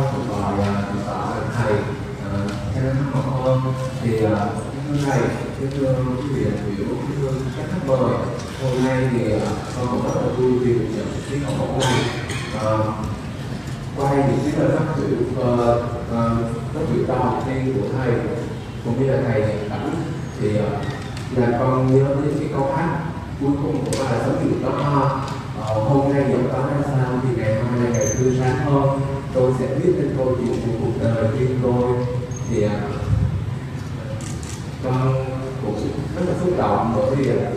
con thuộc bài thực thầy cho nên học hơn thì hôm nay cái thưa quý vị đại biểu thưa các khách mời hôm nay thì con cũng rất là vui vì được nhận cái học bổng này qua những cái lời phát biểu phát biểu đầu tiên của thầy cũng như là thầy cảnh thì là con nhớ đến cái câu hát cuối cùng của bài sống được đó hôm nay giọng đó ra sao thì ngày mai là ngày tươi sáng hơn tôi sẽ viết lên câu chuyện của cuộc đời riêng tôi. Thì à, con cũng rất là xúc động bởi vì à,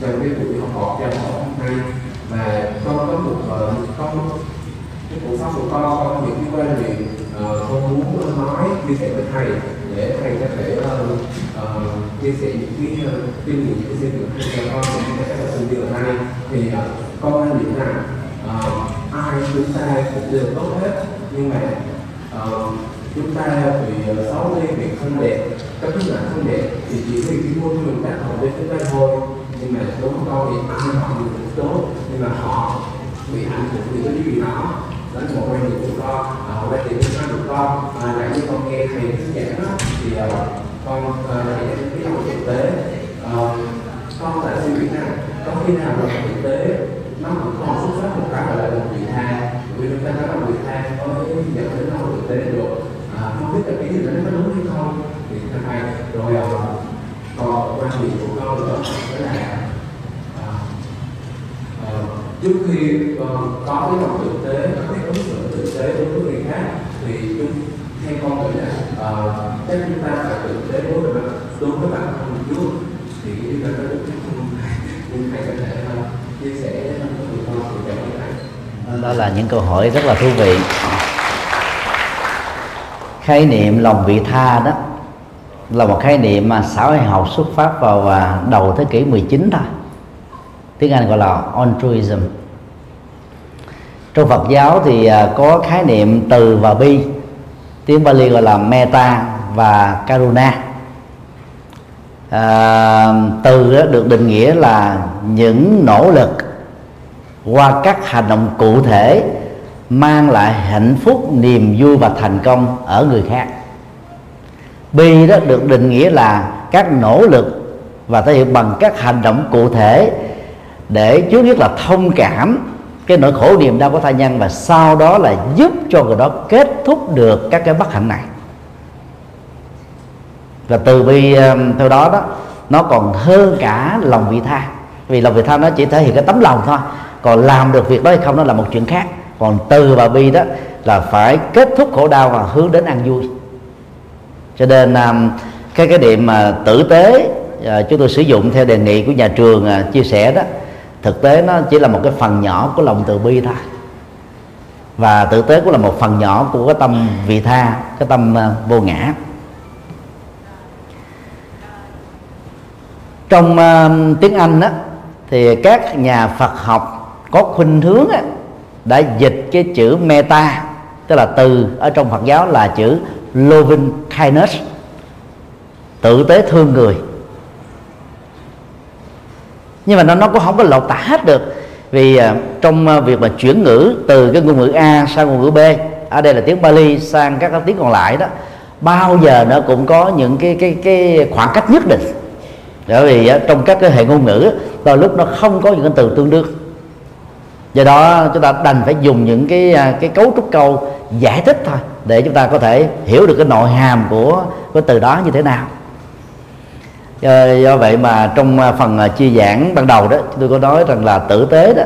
trong cái buổi học hỏi cho học hôm nay và con có một con cái cuộc sống của con có những cái quan niệm ờ, con muốn nói chia sẻ với thầy để thầy có thể uh, uh, chia sẻ những cái kinh nghiệm những xây dựng cho con cũng như các sinh viên thì uh, con nghĩ rằng uh, ai chúng ta cũng đều tốt hết. Nhưng mà uh, chúng ta bị ờ, xấu đi bị không đẹp. Các thứ là không đẹp. Thì chỉ vì cái môi trường tác động đến chúng ta thôi. Nhưng mà đúng với con thì ai họ được cũng tốt. Nhưng mà họ bị ảnh hưởng vì cái gì đó. Đó là một quan điểm của con à, quan điểm của con. À, nãy như con nghe thầy thuyết giảng đó thì uh, con uh, để em biết một thực tế. Uh, con tại suy nghĩ rằng có khi nào là thực tế? Nó cũng còn xuất phát một cái gọi là lòng vị tha vì chúng ta nói lòng vị tha có dẫn đến lòng thực tế được. À, không biết là cái gì đó nó đúng hay không. Thì thưa thầy rồi à, uh, còn quan điểm của con nữa đó là à, ờ, trước khi uh, có cái lòng thực tế có cái ứng xử thực tế đối với người khác thì chúng theo con nghĩ là ờ, chắc chúng ta phải thực tế đối với đối với bản thân trước thì cái điều đó nó cũng nhưng thầy có thể uh, chia sẻ với con về cái này đó là những câu hỏi rất là thú vị. Khái niệm lòng vị tha đó là một khái niệm mà xã hội học xuất phát vào à, đầu thế kỷ 19 thôi. Tiếng Anh gọi là altruism. Trong Phật giáo thì à, có khái niệm từ và bi tiếng Bali gọi là meta và karuna. À, từ được định nghĩa là những nỗ lực qua các hành động cụ thể mang lại hạnh phúc, niềm vui và thành công ở người khác. Bi đó được định nghĩa là các nỗ lực và thể hiện bằng các hành động cụ thể để trước nhất là thông cảm cái nỗi khổ niềm đau của tha nhân và sau đó là giúp cho người đó kết thúc được các cái bất hạnh này. Và từ bi um, theo đó đó, nó còn hơn cả lòng vị tha. Vì lòng vị tha nó chỉ thể hiện cái tấm lòng thôi còn làm được việc đó hay không đó là một chuyện khác. Còn từ và bi đó là phải kết thúc khổ đau và hướng đến an vui. Cho nên um, cái cái điểm mà tử tế à, chúng tôi sử dụng theo đề nghị của nhà trường à, chia sẻ đó thực tế nó chỉ là một cái phần nhỏ của lòng từ bi thôi. Và tử tế cũng là một phần nhỏ của cái tâm vị tha cái tâm à, vô ngã. Trong uh, tiếng Anh đó thì các nhà Phật học có khuynh hướng á, đã dịch cái chữ meta tức là từ ở trong Phật giáo là chữ loving kindness tự tế thương người. Nhưng mà nó nó cũng không có lột tả hết được vì à, trong à, việc mà chuyển ngữ từ cái ngôn ngữ A sang ngôn ngữ B ở đây là tiếng Bali sang các tiếng còn lại đó bao giờ nó cũng có những cái cái cái khoảng cách nhất định. Bởi vì à, trong các cái hệ ngôn ngữ đôi lúc nó không có những cái từ tương đương do đó chúng ta đành phải dùng những cái à, cái cấu trúc câu giải thích thôi để chúng ta có thể hiểu được cái nội hàm của cái từ đó như thế nào. Ờ, do, vậy mà trong à, phần à, chia giảng ban đầu đó tôi có nói rằng là tử tế đó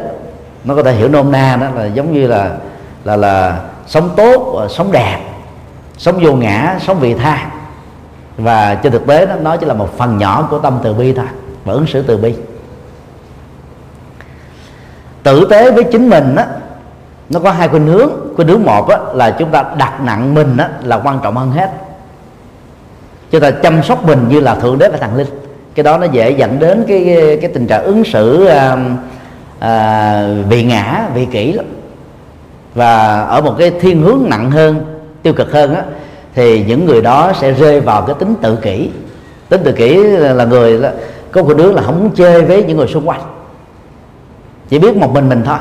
nó có thể hiểu nôm na đó là giống như là là là sống tốt sống đẹp sống vô ngã sống vị tha. Và trên thực tế đó nó chỉ là một phần nhỏ của tâm từ bi thôi và ứng xử từ bi tử tế với chính mình đó nó có hai khuynh hướng. Khuynh hướng một á, là chúng ta đặt nặng mình á, là quan trọng hơn hết. Chúng ta chăm sóc mình như là thượng đế và thần linh. Cái đó nó dễ dẫn đến cái cái, tình trạng ứng xử à, à, vị ngã vị kỷ lắm. Và ở một cái thiên hướng nặng hơn tiêu cực hơn á thì những người đó sẽ rơi vào cái tính tự kỷ. Tính tự kỷ là người có khuynh hướng là không muốn chơi với những người xung quanh chỉ biết một mình mình thôi.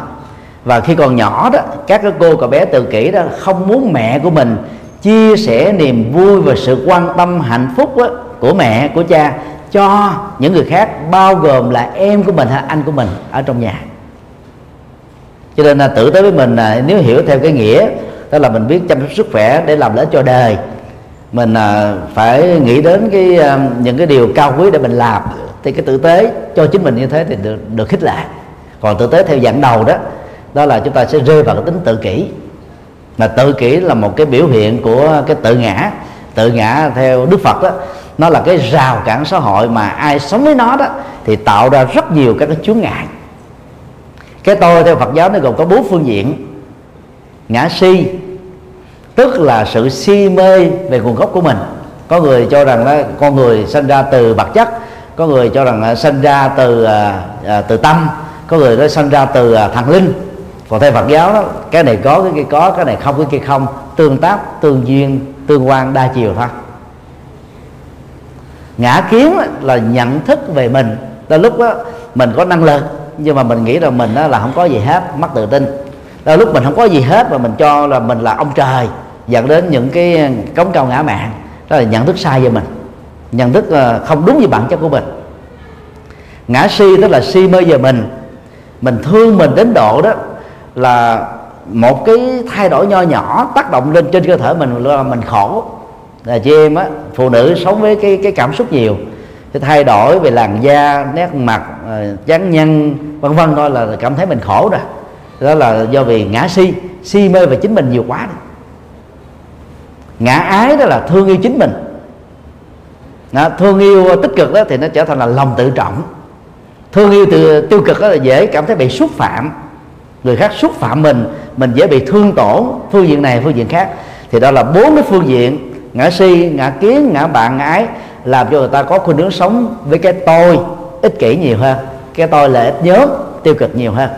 Và khi còn nhỏ đó các cái cô cậu bé tự kỷ đó không muốn mẹ của mình chia sẻ niềm vui và sự quan tâm hạnh phúc đó, của mẹ của cha cho những người khác bao gồm là em của mình hay anh của mình ở trong nhà. Cho nên là tự tới với mình là nếu hiểu theo cái nghĩa đó là mình biết chăm sóc sức khỏe để làm lợi cho đời. Mình à, phải nghĩ đến cái à, những cái điều cao quý để mình làm. Thì cái tử tế cho chính mình như thế thì được được khích lệ còn tử tế theo dạng đầu đó đó là chúng ta sẽ rơi vào cái tính tự kỷ. Mà tự kỷ là một cái biểu hiện của cái tự ngã. Tự ngã theo đức phật đó nó là cái rào cản xã hội mà ai sống với nó đó thì tạo ra rất nhiều các cái chướng ngại. Cái tôi theo phật giáo nó gồm có bốn phương diện. Ngã si tức là sự si mê về nguồn gốc của mình. Có người cho rằng đó con người sinh ra từ vật chất có người cho rằng sinh ra từ à, à từ tâm có người nó sinh ra từ à, thần linh. Còn theo Phật giáo đó, cái này có, cái kia có, cái này không, cái kia không. Tương tác, tương duyên, tương quan đa chiều thôi. Ngã kiến là nhận thức về mình. Đôi lúc đó mình có năng lực, nhưng mà mình nghĩ rằng mình đó là không có gì hết, mất tự tin. Đôi lúc mình không có gì hết mà mình cho là mình là ông trời, dẫn đến những cái cống cao ngã mạng đó là nhận thức sai về mình. Nhận thức à, không đúng với bản chất của mình. Ngã si tức là si mê về mình mình thương mình đến độ đó là một cái thay đổi nho nhỏ tác động lên trên cơ thể mình là mình khổ. Là chị em á phụ nữ sống với cái cái cảm xúc nhiều cái thay đổi về làn da nét mặt ờ, chán nhăn vân vân thôi là cảm thấy mình khổ rồi. Đó là do vì ngã si si mê về chính mình nhiều quá rồi. ngã ái đó là thương yêu chính mình. Đó, thương yêu tích cực đó thì nó trở thành là lòng tự trọng thương yêu từ tiêu cực đó là dễ cảm thấy bị xúc phạm. Người khác xúc phạm mình mình dễ bị thương tổn. Phương diện này, phương diện khác. Thì đó là bốn cái phương diện. Ngã si, ngã kiến, ngã bạn, ngã ái, làm cho người ta có khuynh hướng sống với cái tôi ích kỷ nhiều hơn. Cái tôi là ít nhớ tiêu cực nhiều hơn.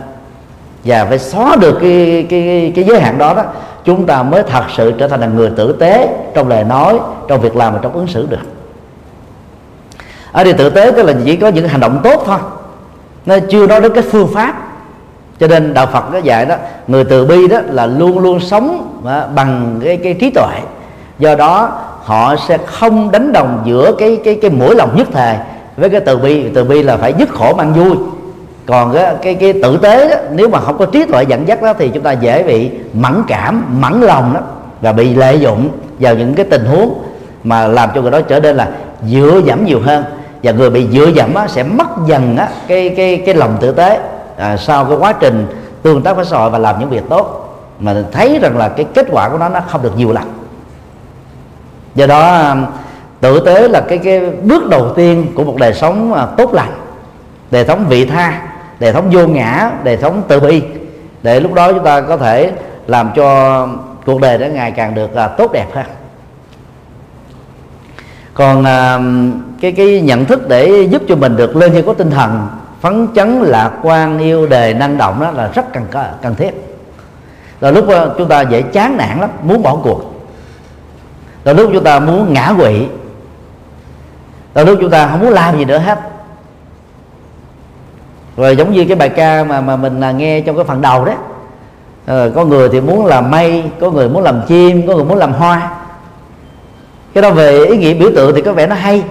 Và phải xóa được cái cái cái giới hạn đó đó, chúng ta mới thật sự trở thành là người tử tế trong lời nói, trong việc làm và trong ứng xử được. Ở đây tử tế tức là chỉ có những hành động tốt thôi nó chưa nói đến cái phương pháp. Cho nên đạo Phật nó dạy đó người từ bi đó là luôn luôn sống bằng cái cái trí tuệ. Do đó họ sẽ không đánh đồng giữa cái cái cái mũi lòng nhất thề với cái từ bi. Từ bi là phải dứt khổ mang vui. Còn cái cái, cái tử tế đó, nếu mà không có trí tuệ dẫn dắt đó thì chúng ta dễ bị mẫn cảm mẫn lòng đó và bị lợi dụng vào những cái tình huống mà làm cho người đó trở nên là dựa dẫm nhiều hơn và người bị dựa dẫm á, sẽ mất dần á, cái cái cái lòng tử tế. À, sau cái quá trình tương tác với xã hội và làm những việc tốt mà thấy rằng là cái kết quả của nó nó không được nhiều lắm. Do đó à, tử tế là cái cái bước đầu tiên của một đời sống à, tốt lành. Đời sống vị tha đời sống vô ngã đời sống từ bi. Để lúc đó chúng ta có thể làm cho cuộc đời nó ngày càng được à, tốt đẹp hơn còn à, cái cái nhận thức để giúp cho mình được lên như có tinh thần phấn chấn lạc quan yêu đề năng động đó là rất cần cần thiết. Là lúc à, chúng ta dễ chán nản lắm muốn bỏ cuộc. Là lúc chúng ta muốn ngã quỵ. Là lúc chúng ta không muốn làm gì nữa hết. Rồi giống như cái bài ca mà mà mình là nghe trong cái phần đầu đó à, ờ, có người thì muốn làm mây có người muốn làm chim có người muốn làm hoa cái đó về ý nghĩa biểu tượng thì có vẻ nó hay.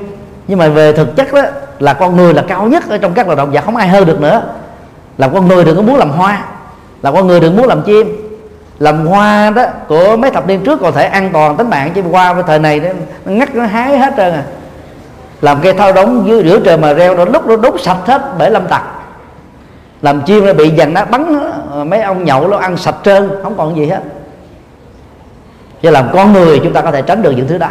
Nhưng mà về thực chất đó, là con người là cao nhất ở trong các loài động vật, không ai hơn được nữa. Làm con người đừng có muốn làm hoa làm con người đừng muốn làm chim. Làm hoa đó của mấy thập niên trước còn thể an toàn tính mạng, chứ qua với thời này nó ngắt, nó hái hết trơn à. Làm cây thao đóng dưới rửa trời mà reo nó lúc nó đốt sạch hết bể lâm tặc. Làm chim nó bị dằn nó bắn mấy ông nhậu nó ăn sạch trơn, không còn gì hết. Chứ làm con người chúng ta có thể tránh được những thứ đó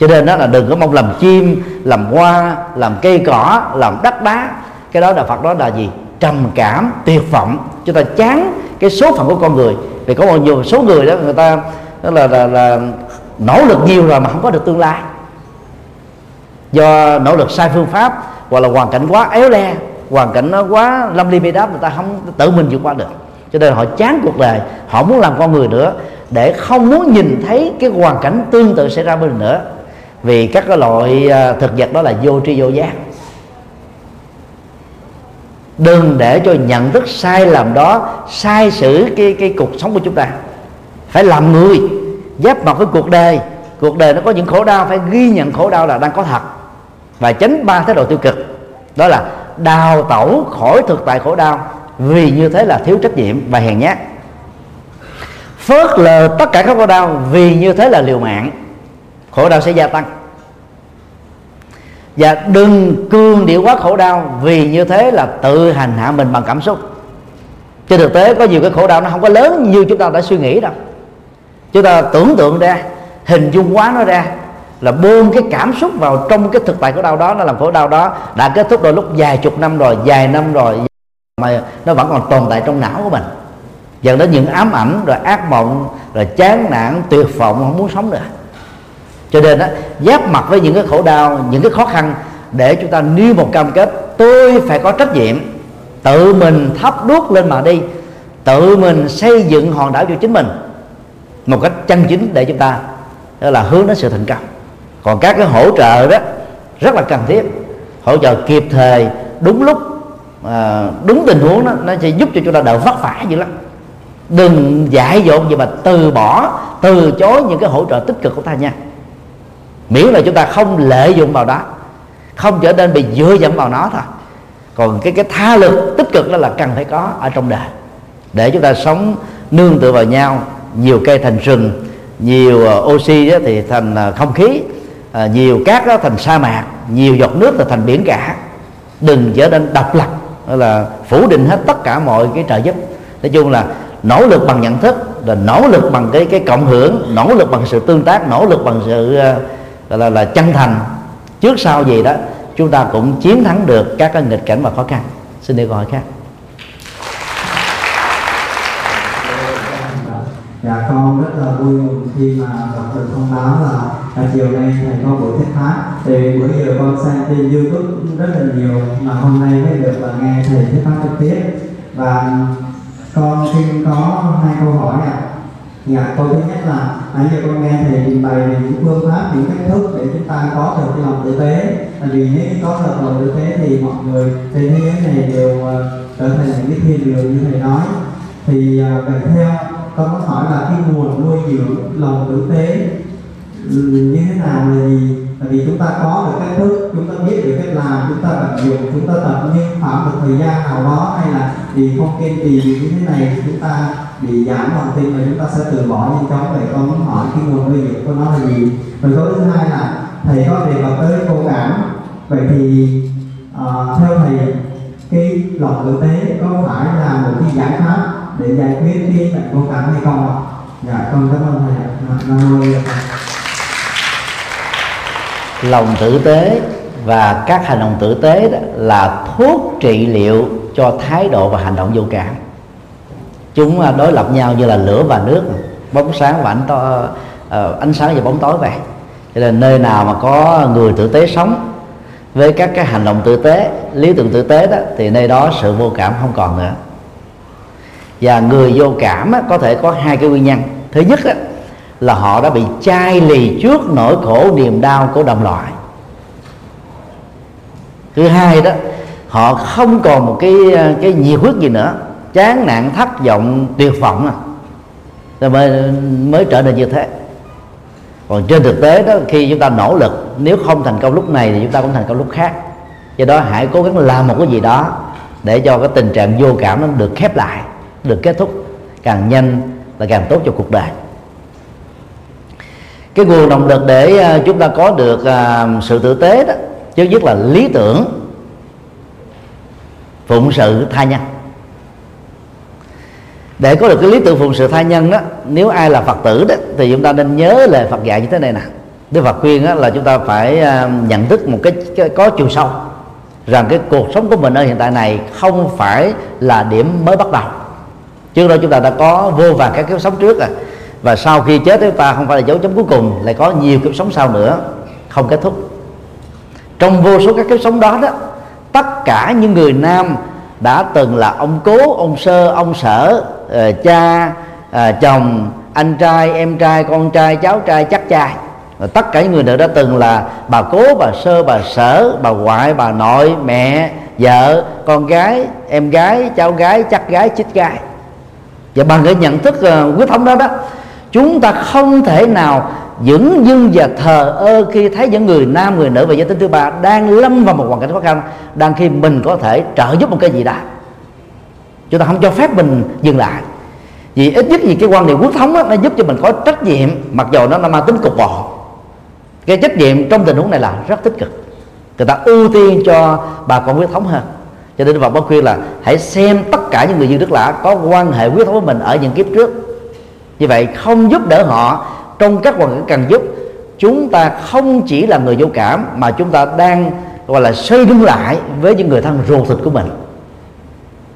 cho nên đó là đừng có mong làm chim làm hoa làm cây cỏ làm đất đá. Cái đó là phật đó là gì? Trầm cảm tuyệt vọng. Chúng ta chán cái số phận của con người. Vì có một nhiều số người đó người ta đó là, là, là nỗ lực nhiều rồi mà không có được tương lai. Do nỗ lực sai phương pháp hoặc là hoàn cảnh quá éo le hoàn cảnh nó quá lâm ly bê đáp người ta không tự mình vượt qua được. Cho nên họ chán cuộc đời họ muốn làm con người nữa để không muốn nhìn thấy cái hoàn cảnh tương tự xảy ra bên mình nữa vì các cái loại à, thực vật đó là vô tri vô giác. Đừng để cho nhận thức sai lầm đó sai sử cái cái cuộc sống của chúng ta. Phải làm người, giáp mặt với cuộc đời. Cuộc đời nó có những khổ đau, phải ghi nhận khổ đau là đang có thật. Và tránh ba thái độ tiêu cực, đó là đào tẩu khỏi thực tại khổ đau, vì như thế là thiếu trách nhiệm và hèn nhát. Phớt lờ tất cả các khổ đau, vì như thế là liều mạng khổ đau sẽ gia tăng. Và đừng cương điệu quá khổ đau, vì như thế là tự hành hạ mình bằng cảm xúc. Trên thực tế, có nhiều cái khổ đau nó không có lớn như chúng ta đã suy nghĩ đâu. Chúng ta tưởng tượng ra, hình dung quá nó ra, là bơm cái cảm xúc vào trong cái thực tại khổ đau đó, nó làm khổ đau đó, đã kết thúc đôi lúc vài chục năm rồi, vài năm rồi, mà nó vẫn còn tồn tại trong não của mình. Dẫn đến những ám ảnh, rồi ác mộng, rồi chán nản, tuyệt vọng, không muốn sống nữa cho nên đó giáp mặt với những cái khổ đau những cái khó khăn để chúng ta nêu một cam kết tôi phải có trách nhiệm tự mình thắp đuốc lên mà đi tự mình xây dựng hòn đảo cho chính mình một cách chân chính để chúng ta đó là hướng đến sự thành công. Còn các cái hỗ trợ đó rất là cần thiết hỗ trợ kịp thời đúng lúc à, đúng tình huống đó nó sẽ giúp cho chúng ta đỡ vất vả dữ lắm. Đừng dại dột gì mà từ bỏ từ chối những cái hỗ trợ tích cực của ta nha miễn là chúng ta không lợi dụng vào đó, không trở nên bị dựa dẫm vào nó thôi. Còn cái cái tha lực tích cực đó là cần phải có ở trong đời. Để chúng ta sống nương tựa vào nhau, nhiều cây thành rừng nhiều ờ, oxy thì thành ờ, không khí ờ, nhiều cát đó thành sa mạc, nhiều giọt nước là thành biển cả. Đừng trở nên độc lập là phủ định hết tất cả mọi cái trợ giúp. Nói chung là nỗ lực bằng nhận thức, là nỗ lực bằng cái cái cộng hưởng, nỗ lực bằng sự tương tác, nỗ lực bằng sự là, là, là chân thành. Trước sau gì đó chúng ta cũng chiến thắng được các cái nghịch cảnh và khó khăn. Xin đi câu hỏi khác. Dạ con rất là vui mừng khi mà đọc được thông báo là à, chiều nay thầy có buổi thuyết pháp. Thì bữa giờ con xem trên youtube rất là nhiều mà hôm nay mới được là nghe thầy thuyết pháp trực tiếp. Và con xin có hai câu hỏi ạ. à dạ câu thứ nhất là nãy giờ con nghe thầy trình bày về những phương pháp, những cách thức để chúng ta có được cái lòng tử tế. Tại vì nếu có được lòng tử tế thì mọi người trên thế giới này đều ờ, trở thành những cái thiên đường như thầy nói. Thì ờ, vậy theo con có hỏi là cái nguồn nuôi dưỡng lòng tử tế ừ, như thế nào là gì? Tại vì chúng ta có được cách thức, chúng ta biết được cách làm, chúng ta vận dụng, chúng ta tập, nhưng khoảng một thời gian nào đó hay là vì không kiên trì như thế này chúng ta bị giảm lòng tin và chúng ta sẽ từ bỏ nhanh chóng để con muốn hỏi cái nguồn nguy hiểm của nó là gì rồi câu thứ hai là thầy có đề cập tới cô cảm vậy thì uh, theo thầy cái lòng tử tế có phải là một cái giải pháp để giải quyết cái bệnh vô cảm hay không dạ, ạ? Dạ, con cảm ơn thầy ạ. Lòng tử tế và các hành động tử tế đó là thuốc trị liệu cho thái độ và hành động vô cảm chúng à, đối lập nhau như là lửa và nước bóng sáng và ánh to ờ, ánh sáng và bóng tối vậy. Cho nên nơi nào mà có người tử tế sống với các cái hành động tử tế lý tưởng tử tế đó thì nơi đó sự vô cảm không còn nữa. Và người vô cảm á, có thể có hai cái nguyên nhân. Thứ nhất á, là họ đã bị chai lì trước nỗi khổ niềm đau của đồng loại. Thứ hai đó họ không còn một cái ờ, cái nhiệt huyết gì nữa chán nản, thất vọng, tuyệt vọng à. Rồi mới mới trở nên như thế. Còn trên thực tế đó, khi chúng ta nỗ lực, nếu không thành công lúc này thì chúng ta cũng thành công lúc khác. Do đó hãy cố gắng làm một cái gì đó để cho cái tình trạng vô cảm nó được khép lại, được kết thúc càng nhanh là càng tốt cho cuộc đời. Cái nguồn động lực để à, chúng ta có được à, sự tử tế đó, trước nhất là lý tưởng, phụng sự tha nhân để có được cái lý tưởng phụng sự tha nhân đó nếu ai là phật tử đó thì chúng ta nên nhớ lời phật dạy như thế này nè. Đức phật khuyên đó là chúng ta phải à, nhận thức một cái, cái có chiều sâu rằng cái cuộc sống của mình ở hiện tại này không phải là điểm mới bắt đầu. Trước đó chúng ta đã có vô vàng các kiếp sống trước rồi và sau khi chết chúng ta không phải là dấu chấm cuối cùng lại có nhiều kiếp sống sau nữa không kết thúc. Trong vô số các kiếp sống đó đó tất cả những người nam đã từng là ông cố ông sơ ông sở Ờ, cha ờ, chồng anh trai em trai con trai cháu trai chắc trai và tất cả những người nữ đã từng là bà cố bà sơ bà sở bà ngoại bà nội mẹ vợ con gái em gái cháu gái chắc gái chích gái. Và bằng cái nhận thức uh, quyết thống đó đó chúng ta không thể nào dững dưng và thờ ơ khi thấy những người nam người nữ và giới tính thứ ba đang lâm vào một hoàn cảnh khó khăn đang khi mình có thể trợ giúp một cái gì đó chúng ta không cho phép mình dừng lại. Vì ít nhất gì cái quan niệm quốc thống đó, nó giúp cho mình có trách nhiệm mặc dù nó, nó mang tính cục bộ. Cái trách nhiệm trong tình huống này là rất tích cực. Người ta ưu tiên cho bà con huyết thống hơn. Cho nên Phật bác khuyên là hãy xem tất cả những người dân đức lạ có quan hệ huyết thống với mình ở những kiếp trước. Như vậy không giúp đỡ họ trong các hoàn cảnh cần giúp chúng ta không chỉ là người vô cảm mà chúng ta đang gọi là xây đứng lại với những người thân ruột thịt của mình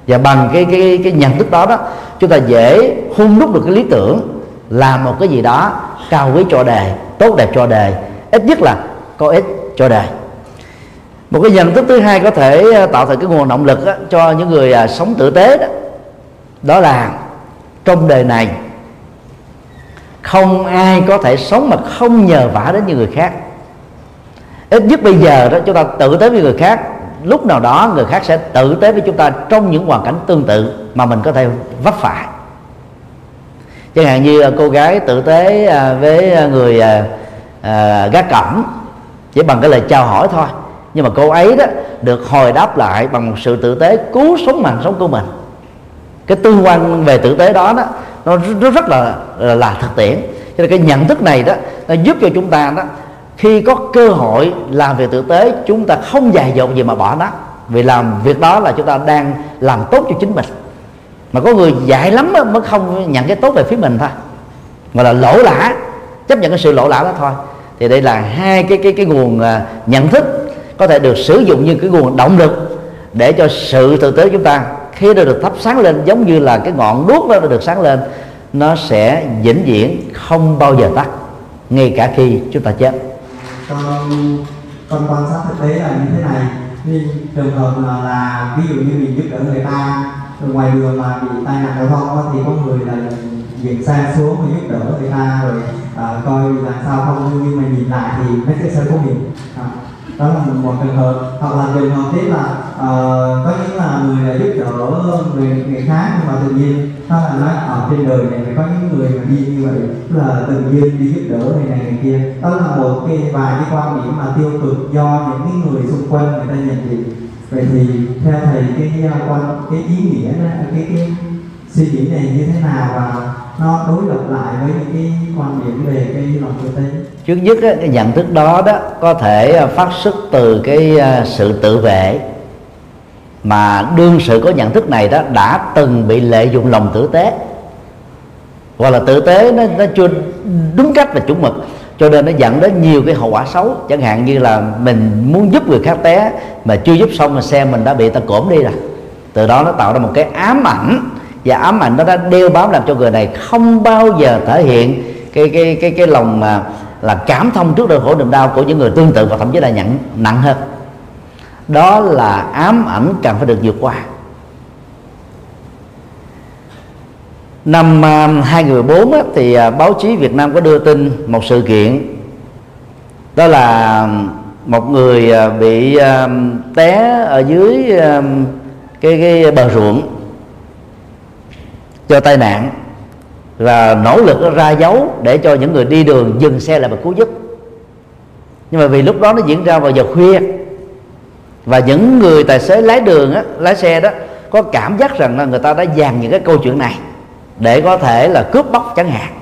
và bằng cái cái cái nhận thức đó đó chúng ta dễ hung đúc được cái lý tưởng làm một cái gì đó cao quý cho đời tốt đẹp cho đời ít nhất là có ích cho đời. Một cái nhận thức thứ hai có thể ờ, tạo thành cái nguồn động lực đó, cho những người à, sống tử tế đó. Đó là trong đời này không ai có thể sống mà không nhờ vả đến những người khác. Ít nhất bây giờ đó chúng ta tự tế với người khác lúc nào đó người khác sẽ tự tế với chúng ta trong những hoàn cảnh tương tự mà mình có thể vấp phải. Chẳng hạn như à, cô gái tự tế à, với à, người gác cổng chỉ bằng cái lời chào hỏi thôi. Nhưng mà cô ấy đó được hồi đáp lại bằng một sự tử tế cứu sống mạng sống của mình. Cái tương quan về tử tế đó đó nó rất, rất là, là là thực tiễn. Cho nên cái nhận thức này đó nó giúp cho chúng ta đó khi có cơ hội làm việc tử tế, chúng ta không dài dột gì mà bỏ nó. Vì làm việc đó là chúng ta đang làm tốt cho chính mình. Mà có người dạy lắm mới không nhận cái tốt về phía mình thôi. Gọi là lỗ lã. Chấp nhận cái sự lỗ lã đó thôi. Thì đây là hai cái cái cái nguồn à, nhận thức có thể được sử dụng như cái nguồn động lực để cho sự thực tế chúng ta khi nó được thắp sáng lên, giống như là cái ngọn đuốc đó được sáng lên, nó sẽ vĩnh viễn không bao giờ tắt, ngay cả khi chúng ta chết con con quan sát thực tế là như thế này. Như trường hợp là, là ví dụ như mình giúp đỡ người ta ngoài đường mà bị tai nạn giao thông thì có người là dừng xe xuống và giúp đỡ người ta rồi à, coi làm sao không nhưng mà nhìn lại thì mấy cái xe của mình. À, đó là một trường hợp. Hoặc là trường hợp tiếp là uh, có những là người là giúp đỡ người người khác nhưng mà tự nhiên nó là nói ở trên đời này có những người mà đi như vậy tức là tự nhiên đi giúp đỡ người này người kia. Đó là một cái vài cái quan điểm mà tiêu cực do những cái người xung quanh người ta nhận định. Vậy thì theo thầy cái ờ, quan cái ý nghĩa đó, cái cái suy nghĩ này như thế nào và nó đối lập lại với những cái quan điểm về cái lòng tự tế trước nhất á, cái nhận thức đó đó có thể à, phát xuất từ cái à, sự tự vệ. Mà đương sự có nhận thức này đó đã từng bị lợi dụng lòng tử tế. Hoặc là tử tế nó, nó chưa đúng cách và chuẩn mực cho nên nó dẫn đến nhiều cái hậu quả xấu. Chẳng hạn như là mình muốn giúp người khác té mà chưa giúp xong mà xe mình đã bị ta cổm đi rồi. Từ đó nó tạo ra một cái ám ảnh và ám ảnh đó đã đeo bám làm cho người này không bao giờ thể hiện cái cái cái cái lòng mà là cảm thông trước nỗi khổ niềm đau của những người tương tự và thậm chí là nhận nặng hơn. Đó là ám ảnh cần phải được vượt qua. Năm à, 2014 á, thì à, báo chí Việt Nam có đưa tin một sự kiện. Đó là một người à, bị té ở dưới cái cái bờ ruộng do tai nạn là nỗ lực ra dấu để cho những người đi đường dừng xe lại và cứu giúp. Nhưng mà vì lúc đó nó diễn ra vào giờ khuya và những người tài xế lái đường á, lái xe đó có cảm giác rằng là người ta đã dàn những cái câu chuyện này để có thể là cướp bóc chẳng hạn.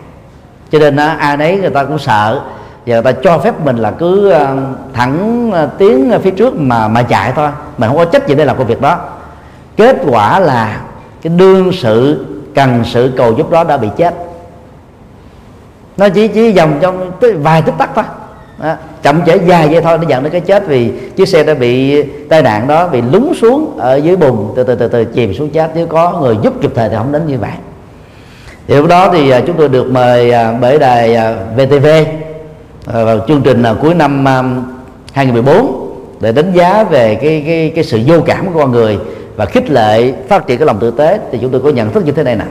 Cho nên á, ai nấy người ta cũng sợ và người ta cho phép mình là cứ ờ, thẳng ờ, tiến phía trước mà mà chạy thôi mình không có trách gì để làm công việc đó. Kết quả là cái đương sự cần sự cầu giúp đó đã bị chết. Nó chỉ chỉ dòng trong vài tích tắc thôi. Đó. chậm trễ dài vậy thôi, nó dẫn đến cái chết vì chiếc xe đã bị tai nạn đó, bị lún xuống ở dưới bùn, từ từ từ từ chìm xuống chết. Nếu có người giúp kịp thời thì không đến như vậy. Thì lúc đó thì à, chúng tôi được mời à, bởi đài à, VTV vào chương trình cuối năm 2014 để đánh giá về cái cái cái sự vô cảm của con người và khích lệ phát triển cái lòng tử tế thì chúng tôi có nhận thức như thế này nè.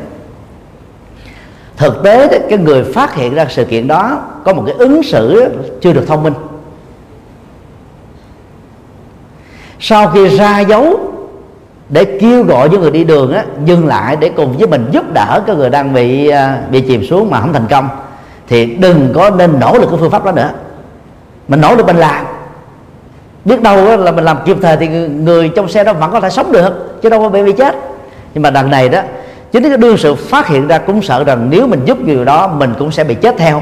Thực tế đó, cái người phát hiện ra sự kiện đó có một cái ứng xử chưa được thông minh. Sau khi ra dấu để kêu gọi những người đi đường á, dừng lại để cùng với mình giúp đỡ cái người đang bị à, bị chìm xuống mà không thành công thì đừng có nên nỗ lực cái phương pháp đó nữa. Mình nỗ lực mình làm biết đâu là mình làm kịp thời thì người trong xe đó vẫn có thể sống được chứ đâu có bị bị chết. Nhưng mà đằng này đó chính cái đương sự phát hiện ra cũng sợ rằng nếu mình giúp người đó mình cũng sẽ bị chết theo.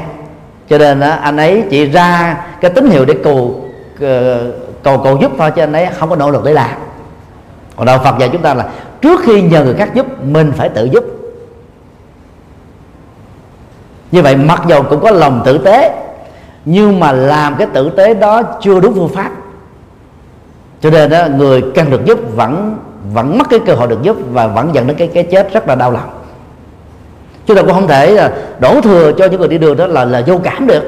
Cho nên đó, anh ấy chỉ ra cái tín hiệu để cầu ờ, cầu cầu giúp thôi cho anh ấy không có nỗ lực để làm. Còn đạo Phật dạy chúng ta là trước khi nhờ người khác giúp mình phải tự giúp. Như vậy mặc dầu cũng có lòng tử tế nhưng mà làm cái tử tế đó chưa đúng phương pháp cho nên đó, người cần được giúp vẫn vẫn mất cái cơ hội được giúp và vẫn dẫn đến cái cái chết rất là đau lòng. Chúng ta cũng không thể là đổ thừa cho những người đi đường đó là là vô cảm được.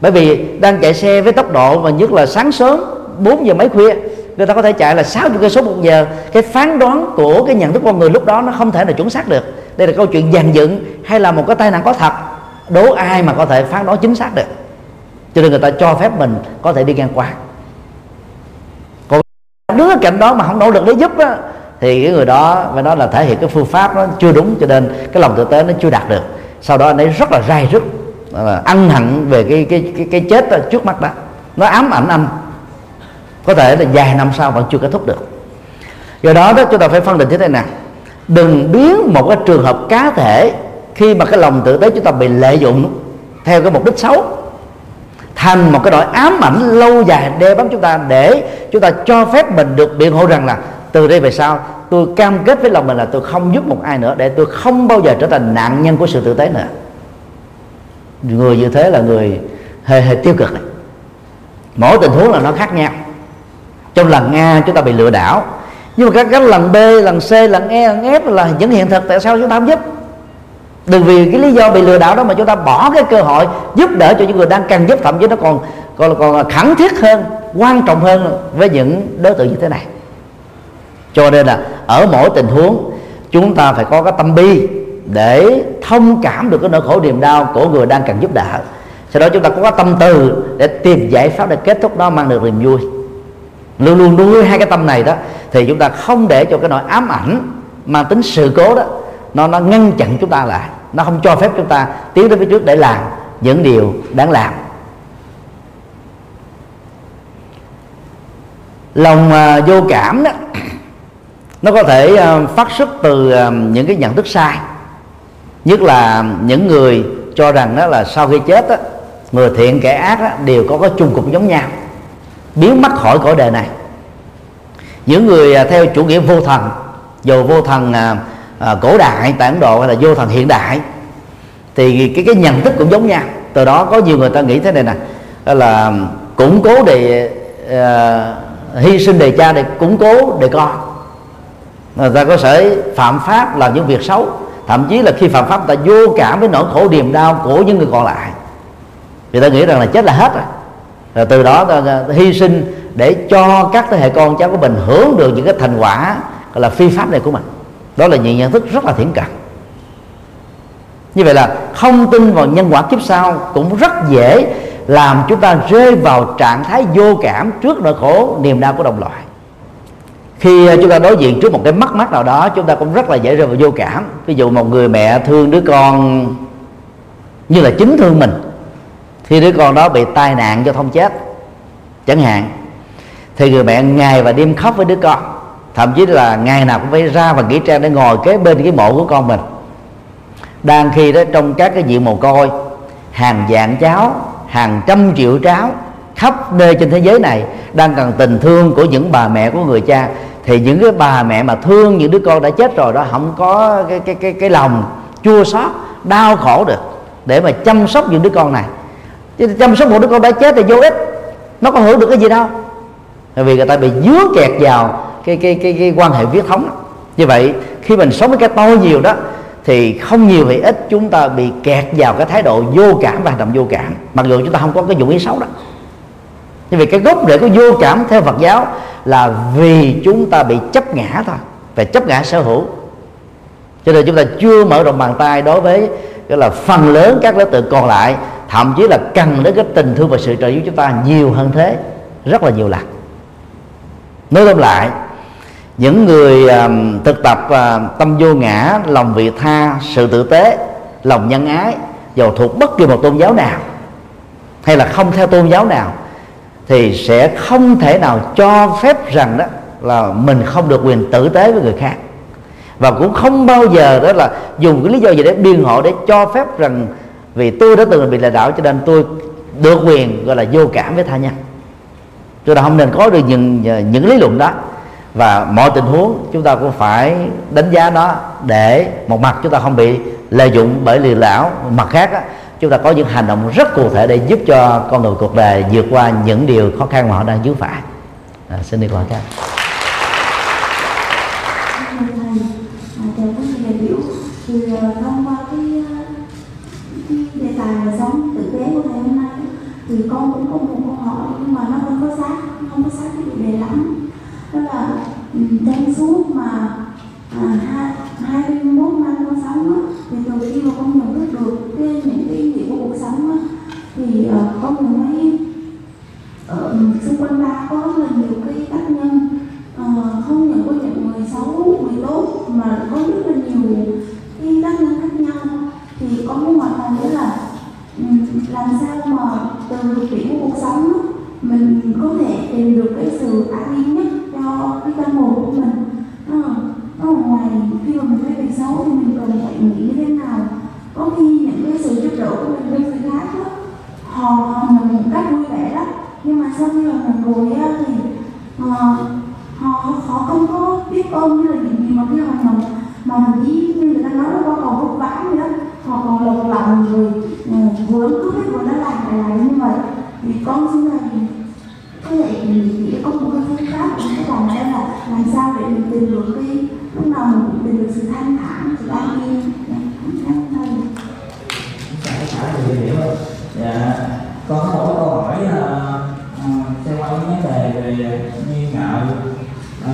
Bởi vì đang chạy xe với tốc độ và nhất là sáng sớm 4 giờ mấy khuya người ta có thể chạy là 60 cây số một giờ. Cái phán đoán của cái nhận thức con người lúc đó nó không thể là chuẩn xác được. Đây là câu chuyện dàn dựng hay là một cái tai nạn có thật? Đố ai mà có thể phán đoán chính xác được? Cho nên người ta cho phép mình có thể đi ngang qua đứng ở cạnh đó mà không nỗ lực để giúp á, thì cái người đó phải nói là thể hiện cái phương pháp nó chưa đúng cho nên cái lòng tự tế nó chưa đạt được. Sau đó anh ấy rất là rai rứt là ân hận về cái cái cái, cái chết đó, trước mắt đó. Nó ám ảnh anh. Có thể là vài năm sau vẫn chưa kết thúc được. Do đó đó chúng ta phải phân định thế này nè. Đừng biến một cái trường hợp cá thể khi mà cái lòng tự tế chúng ta bị lợi dụng theo cái mục đích xấu thành một cái nỗi ám ảnh lâu dài đe bám chúng ta để chúng ta cho phép mình được biện hộ rằng là từ đây về sau tôi cam kết với lòng mình là tôi không giúp một ai nữa để tôi không bao giờ trở thành nạn nhân của sự tự tế nữa. Người như thế là người hơi hề tiêu cực này. mỗi tình huống là nó khác nhau. Trong lần A chúng ta bị lừa đảo nhưng mà các, các lần B lần C lần E lần F là những hiện thực tại sao chúng ta không giúp? Đừng vì cái lý do bị lừa đảo đó mà chúng ta bỏ cái cơ hội giúp đỡ cho những người đang cần giúp thậm chí nó còn còn còn khẳng thiết hơn, quan trọng hơn với những đối tượng như thế này. Cho nên là ở mỗi tình huống, chúng ta phải có cái tâm bi để thông cảm được cái nỗi khổ niềm đau của người đang cần giúp đỡ. Sau đó chúng ta có cái tâm từ để tìm giải pháp để kết thúc nó, mang được niềm vui. Luôn luôn nuôi hai cái tâm này đó, thì chúng ta không để cho cái nỗi ám ảnh mang tính sự cố đó nó nó ngăn chặn chúng ta lại. Nó không cho phép chúng ta tiến đến phía trước để làm những điều đáng làm. Lòng uh, vô cảm đó nó có thể uh, phát xuất từ uh, những cái nhận thức sai. Nhất là những người cho rằng đó là sau khi chết đó, người thiện kẻ ác đó, đều có cái chung cục giống nhau biến mất khỏi cõi đời này. Những người uh, theo chủ nghĩa vô thần dù vô thần à, cổ đại tại ấn độ hay là vô thần hiện đại thì cái cái nhận thức cũng giống nhau. Từ đó có nhiều người ta nghĩ thế này nè là củng cố để uh, hy sinh đề cha để củng cố đề con. Người ta có thể phạm pháp làm những việc xấu thậm chí là khi phạm pháp người ta vô cảm với nỗi khổ niềm đau của những người còn lại. Người ta nghĩ rằng là chết là hết rồi. Rồi từ đó ta hy sinh để cho các thế hệ con cháu của mình hưởng được những cái thành quả gọi là phi pháp này của mình đó là những nhận thức rất là thiển cận. Như vậy là không tin vào nhân quả kiếp sau cũng rất dễ làm chúng ta rơi vào trạng thái vô cảm trước nỗi khổ, niềm đau của đồng loại. Khi ờ, chúng ta đối diện trước một cái mắc mắc nào đó, chúng ta cũng rất là dễ rơi vào vô cảm. Ví dụ một người mẹ thương đứa con như là chính thương mình khi đứa con đó bị tai nạn giao thông chết, chẳng hạn. Thì người mẹ ngày và đêm khóc với đứa con thậm chí là ngày nào cũng phải ra và nghỉ trang để ngồi kế bên cái mộ của con mình. Đang khi đó trong các cái diện mồ côi, hàng vạn cháu, hàng trăm triệu cháu khắp nơi trên thế giới này đang cần tình thương của những bà mẹ của người cha, thì những cái bà mẹ mà thương những đứa con đã chết rồi đó không có cái cái cái cái lòng chua xót, đau khổ được để mà chăm sóc những đứa con này. Chứ chăm sóc một đứa con đã chết thì vô ích, nó có hưởng được cái gì đâu. Vì người ta bị dứa kẹt vào cái cái cái, cái quan hệ huyết thống. Như vậy khi mình sống với cái tôi nhiều đó thì không nhiều thì ít chúng ta bị kẹt vào cái thái độ vô cảm và hành động vô cảm. Mặc dù chúng ta không có cái dụng ý xấu đó. Như vậy cái gốc rễ của vô cảm theo Phật giáo là vì chúng ta bị chấp ngã thôi về chấp ngã sở hữu. Cho nên chúng ta chưa mở rộng bàn tay đối với cái là phần lớn các đối tượng còn lại thậm chí là cần đến cái tình thương và sự trợ giúp chúng ta nhiều hơn thế rất là nhiều lần. Nói tóm lại những người à, thực tập uh, tâm vô ngã lòng vị tha sự tử tế lòng nhân ái dầu thuộc bất kỳ một tôn giáo nào hay là không theo tôn giáo nào thì sẽ không thể nào cho phép rằng đó là mình không được quyền tử tế với người khác. Và cũng không bao giờ đó là dùng cái lý do gì để biên hộ để cho phép rằng vì tôi đã từng bị lừa đảo cho nên tôi được quyền gọi là vô cảm với tha nhân. Chúng ta không nên có được những à, những lý luận đó và mọi tình huống chúng ta cũng phải đánh giá nó để một mặt chúng ta không bị lợi dụng bởi lừa đảo. Mặt khác á, chúng ta có những hành động rất cụ thể để giúp cho con người cuộc đời vượt qua những điều khó khăn mà họ đang vướng phải. À, xin đi câu hỏi khác chào quý vị đại biểu thì thông qua cái, cái đề tài sống tử tế của ngày hôm nay thì con cũng có một câu hỏi nhưng mà nó không có sát không có sát cái chủ đề lắm đó là trong suốt mà à, 21 năm con sống á, thì từ khi mà con nhận thức được cái những cái ý nghĩa của cuộc sống á, thì uh, con nhận thấy uh, xung quanh ta có rất là nhiều cái tác nhân uh, không những có những người xấu người tốt mà có rất là nhiều cái tác nhân khác nhau thì con muốn hỏi thầy là làm sao mà từ thực tiễn của cuộc sống á, mình có thể tìm được cái sự an yên nhất cho cái tâm hồn của mình uh, ở ngoài khi mà mình thấy việc xấu thì mình cần phải nghĩ như thế nào có khi những cái sự giúp đỡ của mình với người khác đó, họ mình một cách vui vẻ lắm nhưng mà sau khi mà mình rồi á thì uh, họ họ không có biết ơn như là những gì mà khi mà mình mà mình chỉ như người ta nói nó có còn vất vả vậy đó họ còn lột lòng rồi uh, vừa cứ hết vừa nó làm lại lại như vậy thì con xin là có thể chỉ có một cái phương pháp cũng cái làm đó là làm sao để mình tìm được cái lúc nào mình cũng tìm được sự thanh thản sự an yên dạ con có một câu hỏi là xoay quanh cái vấn đề về nghi ngạo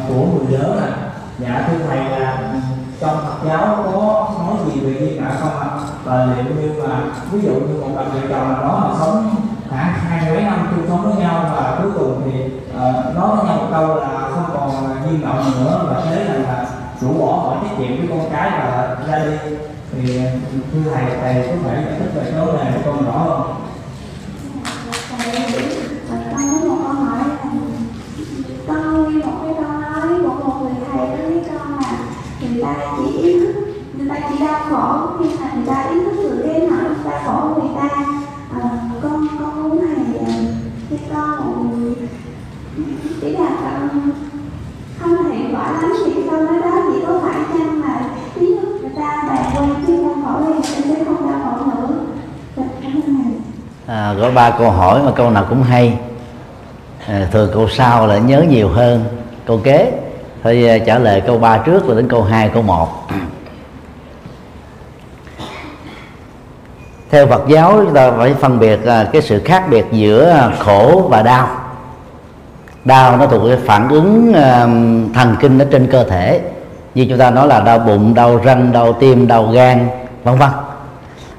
của người lớn à dạ thưa thầy là trong Phật giáo có nói gì về nghi ngạo không ạ và liệu như mà ví dụ như một cặp vợ chồng nào đó mà sống khoảng hai mấy năm chung sống với nhau và cuối cùng thì uh, nói với nhau một câu là không còn nghi ngạo nữa và thế là, là rũ bỏ mọi trách nhiệm với con cái và ra đi thì thưa thầy thầy có thể giải thích về cái vấn đề của con rõ không con một cái câu nói của một người thầy nói với con là người ta chỉ ý thức người ta chỉ đau khổ nhưng mà người ta ý thức được cái nỗi đau khổ của người ta à, con con muốn thầy cho con một người chỉ là um, không hiệu quả lắm thì sau câu nói đó chỉ có phải chăng là ý thức người ta bạc quan chứ không khổ thì sẽ không đau khổ nữa. À, có ba câu hỏi mà câu nào cũng hay. À, thường câu sau là nhớ nhiều hơn. Câu kế thôi à, trả lời câu ba trước rồi đến câu 2, câu 1 theo Phật giáo chúng ta phải phân biệt à, cái sự khác biệt giữa khổ và đau đau nó thuộc cái phản ứng thần kinh ở trên cơ thể. Như chúng ta nói là đau bụng đau răng đau tim đau gan vân vân.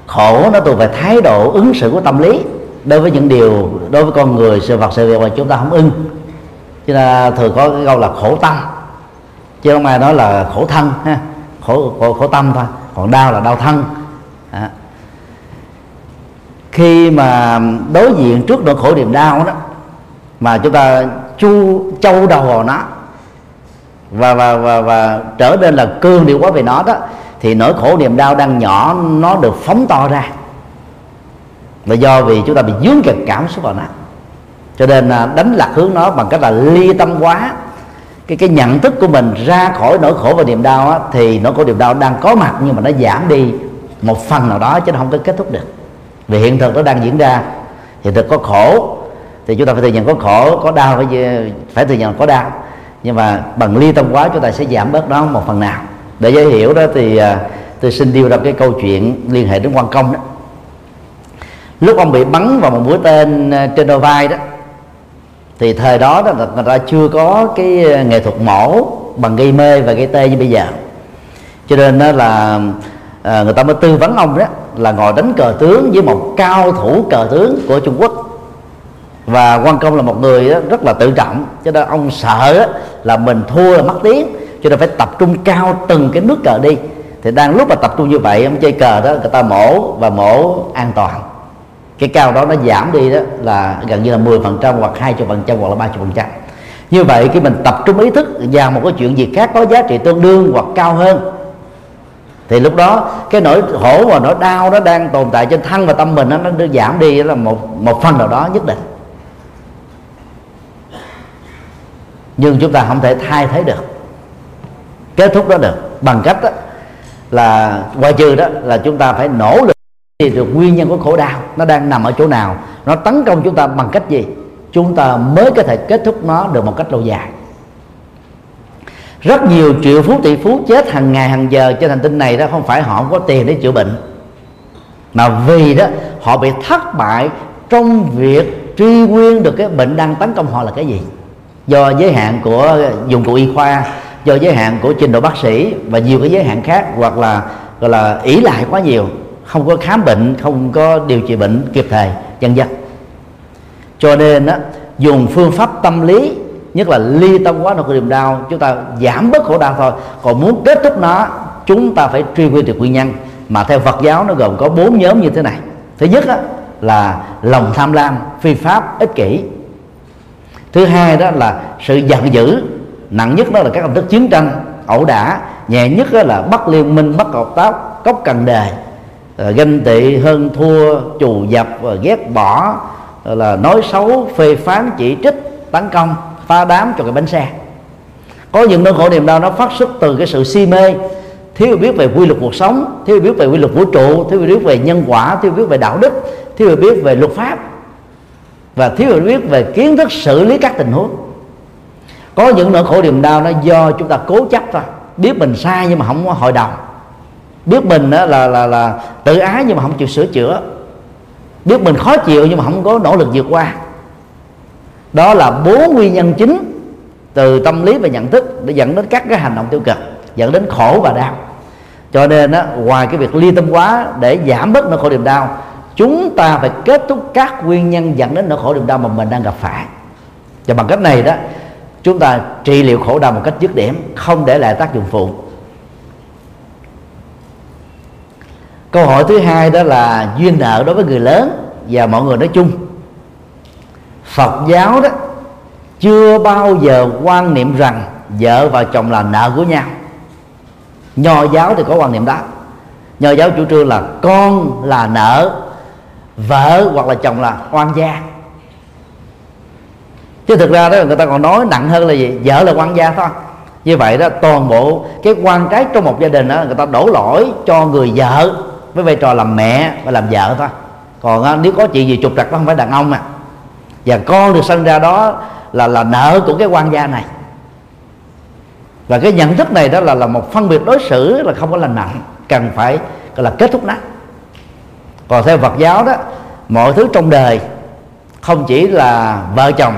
Khổ nó thuộc về thái độ ứng xử của tâm lý. Đối với những điều đối với con người sự vật sự việc mà chúng ta không ưng. Chúng ta thường có cái câu là khổ tâm. Chứ không ai nói là khổ thân ha. Khổ khổ, khổ tâm thôi. Còn đau là đau thân. À. khi mà đối diện trước nỗi khổ niềm đau đó mà chúng ta chu châu đầu vào nó và và và và trở nên là cương điệu quá về nó đó thì nỗi khổ niềm đau đang nhỏ nó được phóng to ra. Là do vì chúng ta bị dướng kẹt cảm xúc vào nó. Cho nên à, đánh lạc hướng nó bằng cách là ly tâm quá. Cái cái nhận thức của mình ra khỏi nỗi khổ và niềm đau á, thì nỗi khổ niềm đau đang có mặt nhưng mà nó giảm đi một phần nào đó chứ nó không có kết thúc được. Vì hiện thực nó đang diễn ra hiện thực có khổ thì chúng ta phải thừa nhận có khổ có đau phải phải thừa nhận có đau. Nhưng mà bằng ly tâm quá chúng ta sẽ giảm bớt nó một phần nào. Để dễ hiểu đó thì à, tôi xin đưa ra cái câu chuyện liên hệ đến quan công đó. Lúc ông bị bắn vào một mũi tên à, trên đôi vai đó thì thời đó đó người ta chưa có cái à, nghệ thuật mổ bằng gây mê và gây tê như bây giờ. Cho nên đó là à, người ta mới tư vấn ông đó là ngồi đánh cờ tướng với một cao thủ cờ tướng của Trung Quốc và quan công là một người rất là tự trọng. Cho nên ông sợ là mình thua là mất tiếng. Cho nên phải tập trung cao từng cái nước cờ đi. Thì đang lúc mà tập trung như vậy ông chơi cờ đó người ta mổ và mổ an toàn. Cái cao đó nó giảm đi đó là gần như là 10% hoặc 20% hoặc là 30% như vậy khi mình tập trung ý thức vào một cái chuyện gì khác có giá trị tương đương hoặc cao hơn thì lúc đó cái nỗi khổ và nỗi đau nó đang tồn tại trên thân và tâm mình nó, nó giảm đi là một một phần nào đó nhất định. Nhưng chúng ta không thể thay thế được kết thúc đó được. Bằng cách đó, là ngoại trừ đó là chúng ta phải nỗ lực tìm được nguyên nhân của khổ đau. Nó đang nằm ở chỗ nào? Nó tấn công chúng ta bằng cách gì? Chúng ta mới có thể kết thúc nó được một cách lâu dài. Rất nhiều triệu phú tỷ phú chết hàng ngày hàng giờ trên hành tinh này đó không phải họ không có tiền để chữa bệnh mà vì đó họ bị thất bại trong việc truy nguyên được cái bệnh đang tấn công họ là cái gì? Do giới hạn của dụng cụ y khoa do giới hạn của trình độ bác sĩ và nhiều cái giới hạn khác hoặc là gọi là ỷ lại quá nhiều không có khám bệnh không có điều trị bệnh kịp thời dân dân cho nên á, dùng phương pháp tâm lý nhất là ly tâm quá nỗi khổ niềm đau chúng ta giảm bớt khổ đau thôi. Còn muốn kết thúc nó chúng ta phải truy nguyên được nguyên nhân. Mà theo Phật giáo nó gồm có bốn nhóm như thế này. Thứ nhất á, là lòng tham lam phi pháp ích kỷ thứ hai đó là sự giận dữ. Nặng nhất đó là các hình thức chiến tranh ẩu đả. Nhẹ nhất đó là bắt liên minh bắt hợp tác cốc cần đề. Ờ, ganh tị hơn thua trù dập và ghét bỏ ờ, là nói xấu phê phán chỉ trích tấn công pha đám cho cái bánh xe. Có những nỗi khổ niềm đau nó phát xuất từ cái sự si mê. Thiếu biết về quy luật cuộc sống thiếu biết về quy luật vũ trụ thiếu biết về nhân quả thiếu biết về đạo đức thiếu biết về luật pháp và thiếu hiểu biết về kiến thức xử lý các tình huống. Có những nỗi khổ niềm đau nó do chúng ta cố chấp thôi. Biết mình sai nhưng mà không có hội đồng. Biết mình là là là tự ái nhưng mà không chịu sửa chữa. Biết mình khó chịu nhưng mà không có nỗ lực vượt qua. Đó là bốn nguyên nhân chính từ tâm lý và nhận thức để dẫn đến các cái hành động tiêu cực dẫn đến khổ và đau. Cho nên á, ngoài cái việc ly tâm quá để giảm bớt nỗi khổ niềm đau chúng ta phải kết thúc các nguyên nhân dẫn đến nỗi khổ niềm đau mà mình đang gặp phải. Và bằng cách này đó, chúng ta trị liệu khổ đau một cách dứt điểm, không để lại tác dụng phụ. Câu hỏi thứ hai đó là duyên nợ đối với người lớn và mọi người nói chung. Phật giáo đó chưa bao giờ quan niệm rằng vợ và chồng là nợ của nhau. Nho giáo thì có quan niệm đó. Nho giáo chủ trương là con là nợ vợ hoặc là chồng là oan gia. Chứ thực ra đó, người ta còn nói nặng hơn là gì? Vợ là quan gia thôi. Như vậy đó, toàn bộ cái quan trái trong một gia đình đó, người ta đổ lỗi cho người vợ với vai trò làm mẹ và làm vợ thôi. Còn à, nếu có chuyện gì trục trặc nó không phải đàn ông à. Và con được sinh ra đó là là nợ của cái quan gia này. Và cái nhận thức này đó là là một phân biệt đối xử là không có lành mạnh cần phải, gọi là kết thúc nó. Còn theo Phật giáo đó mọi thứ trong đời không chỉ là vợ chồng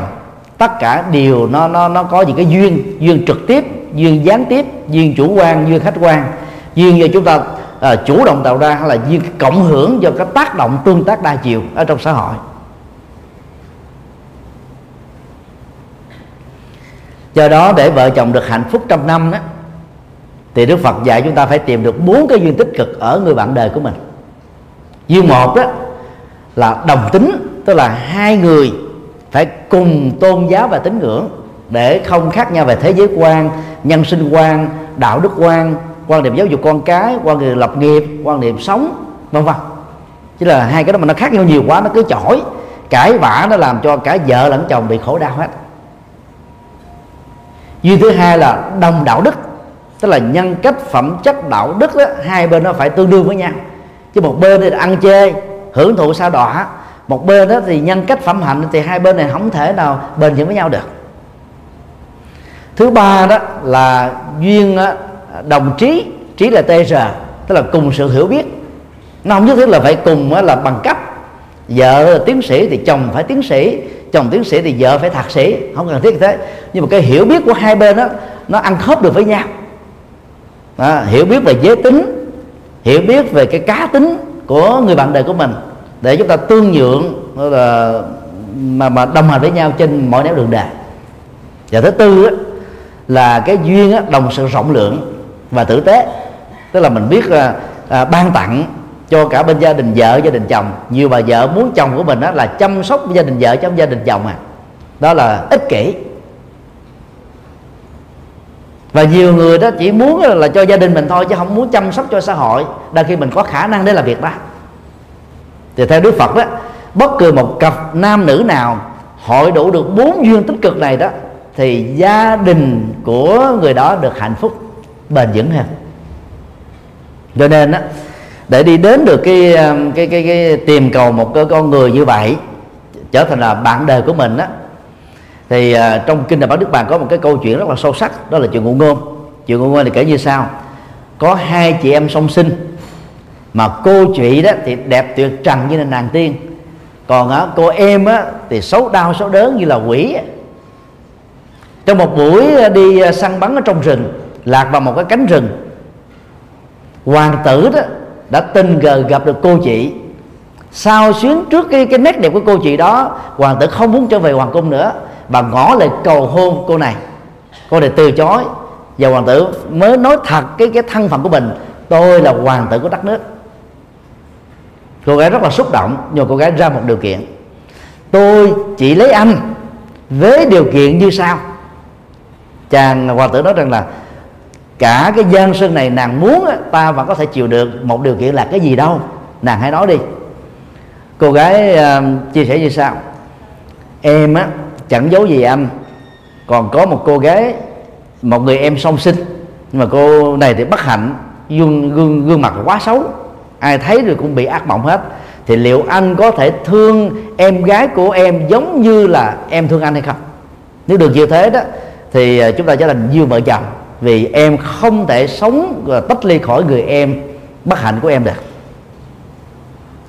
tất cả đều nó nó nó có những cái duyên duyên trực tiếp duyên gián tiếp duyên chủ quan duyên khách quan. Duyên do chúng ta à, chủ động tạo ra hay là duyên cộng hưởng do cái tác động tương tác đa chiều ở trong xã hội. Do đó để vợ chồng được hạnh phúc trăm năm đó thì Đức Phật dạy chúng ta phải tìm được bốn cái duyên tích cực ở người bạn đời của mình. Duyên một đó là đồng tính tức là hai người phải cùng tôn giáo và tín ngưỡng để không khác nhau về thế giới quan nhân sinh quan đạo đức quan quan điểm giáo dục con cái quan điểm lập nghiệp quan điểm sống vân vân. Chứ là hai cái đó mà nó khác nhau nhiều quá nó cứ chổi. Cãi vã nó làm cho cả vợ lẫn chồng bị khổ đau hết. Duy thứ hai là đồng đạo đức tức là nhân cách phẩm chất đạo đức đó, hai bên nó phải tương đương với nhau. Chứ một bên thì ăn chê hưởng thụ sao đọa. Một bên đó thì nhân cách phẩm hạnh thì hai bên này không thể nào bền vững với nhau được. Thứ ba đó là duyên đồng trí trí là tr tức là cùng sự hiểu biết. Nó không nhất thiết là phải cùng là bằng cấp. Vợ là tiến sĩ thì chồng phải tiến sĩ chồng tiến sĩ thì vợ phải thạc sĩ không cần thiết như thế. Nhưng mà cái hiểu biết của hai bên đó nó ăn khớp được với nhau. À, hiểu biết về giới tính hiểu biết về cái cá tính của người bạn đời của mình để chúng ta tương nhượng là mà mà đồng hành với nhau trên mọi nẻo đường đời và thứ tư đó, là cái duyên á, đồng sự rộng lượng và tử tế. Tức là mình biết là à, ban tặng cho cả bên gia đình vợ gia đình chồng. Nhiều bà vợ muốn chồng của mình á, là chăm sóc gia đình vợ trong gia đình chồng à. Đó là ích kỷ và nhiều người đó chỉ muốn là cho gia đình mình thôi chứ không muốn chăm sóc cho xã hội. Đôi khi mình có khả năng để làm việc đó. Thì theo đức phật đó bất cứ một cặp nam nữ nào hội đủ được bốn duyên tích cực này đó thì gia đình của người đó được hạnh phúc bền vững hơn. Cho nên đó để đi đến được cái um, cái cái, cái tìm cầu một cái con người như vậy trở thành là bạn đời của mình đó thì uh, trong kinh đại bảo đức bàn có một cái câu chuyện rất là sâu sắc đó là chuyện ngụ ngôn. Chuyện ngụ ngôn thì kể như sau. Có hai chị em song sinh mà cô chị đó thì đẹp tuyệt trần như là nàng tiên. Còn á, cô em á, thì xấu đau xấu đớn như là quỷ. Trong một buổi à, đi săn bắn ở trong rừng lạc vào một cái cánh rừng hoàng tử đó đã tình cờ gặp được cô chị. Sao xuyến trước cái cái nét đẹp của cô chị đó hoàng tử không muốn trở về hoàng cung nữa và ngỏ lời cầu hôn cô này. Cô này từ chối. Và hoàng tử mới nói thật cái cái thân phận của mình. Tôi là hoàng tử của đất nước. Cô gái rất là xúc động nhưng cô gái ra một điều kiện. Tôi chỉ lấy anh với điều kiện như sau. Chàng hoàng tử nói rằng là cả cái gian sơn này nàng muốn ta vẫn có thể chịu được một điều kiện là cái gì đâu. Nàng hãy nói đi. Cô gái uh, chia sẻ như sau. Em á chẳng giấu gì anh. Còn có một cô gái, một người em song sinh, nhưng mà cô này thì bất hạnh, gương gương gương mặt quá xấu. Ai thấy rồi cũng bị ác mộng hết. Thì liệu anh có thể thương em gái của em giống như là em thương anh hay không? Nếu được như thế đó, thì à, chúng ta trở thành như vợ chồng, vì em không thể sống và tách ly khỏi người em bất hạnh của em được.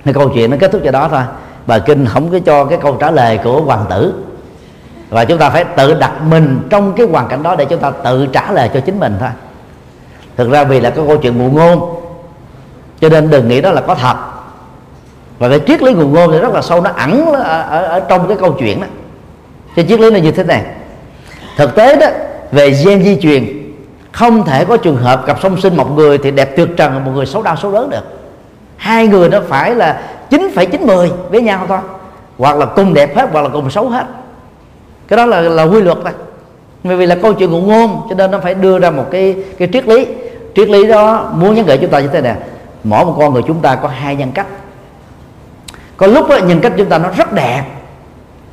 Cái câu chuyện nó kết thúc cho đó thôi. Bà kinh không có cho cái câu trả lời của hoàng tử và chúng ta phải tự đặt mình trong cái hoàn cảnh đó để chúng ta tự trả lời cho chính mình thôi. Thực ra vì là cái câu chuyện ngụ ngôn cho nên đừng nghĩ đó là có thật. Và cái triết lý ngụ ngôn thì rất là sâu nó ẩn ở, ở, ở trong cái câu chuyện đó. Cái triết lý là như thế này. Thực tế đó về gen di truyền không thể có trường hợp cặp song sinh một người thì đẹp tuyệt trần một người xấu đau xấu đớn được. Hai người nó phải là chín phẩy chín mười với nhau thôi. Hoặc là cùng đẹp hết hoặc là cùng xấu hết cái đó là là quy luật thôi. Bởi vì là câu chuyện ngụ ngôn cho nên nó phải đưa ra một cái cái triết lý. Triết lý đó muốn nhắn gửi chúng ta như thế này mỗi một con người chúng ta có hai nhân cách. Có lúc đó, nhân cách chúng ta nó rất đẹp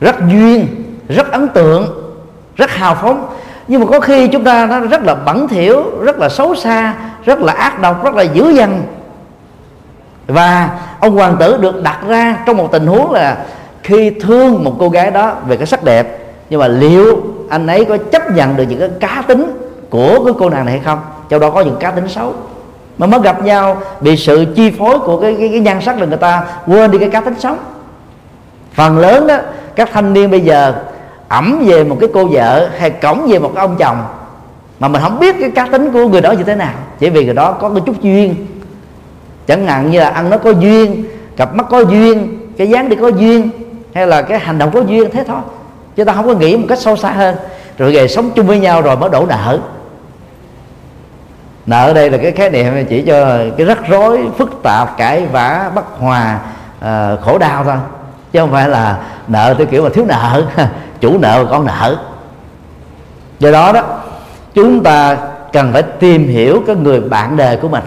rất duyên rất ấn tượng rất hào phóng. Nhưng mà có khi chúng ta nó rất là bẩn thỉu rất là xấu xa rất là ác độc rất là dữ dằn. Và ông hoàng tử được đặt ra trong một tình huống là khi thương một cô gái đó về cái sắc đẹp nhưng mà liệu anh ấy có chấp nhận được những cái cá tính của cái cô nàng này hay không? Trong đó có những cá tính xấu. Mà mới gặp nhau bị sự chi phối của cái cái, cái nhan sắc là người ta quên đi cái cá tính sống. Phần lớn đó các thanh niên bây giờ ẩm về một cái cô vợ hay cổng về một cái ông chồng mà mình không biết cái cá tính của người đó như thế nào. Chỉ vì người đó có cái chút duyên. Chẳng hạn như là ăn nó có duyên cặp mắt có duyên cái dáng đi có duyên hay là cái hành động có duyên thế thôi chứ ta không có nghĩ một cách sâu xa hơn. Rồi về sống chung với nhau rồi mới đổ nợ. Nợ ở đây là cái khái niệm chỉ cho cái rắc rối phức tạp cãi vã bất hòa uh, khổ đau thôi. Chứ không phải là nợ theo kiểu mà thiếu nợ chủ nợ và con nợ. Do đó đó chúng ta cần phải tìm hiểu cái người bạn đời của mình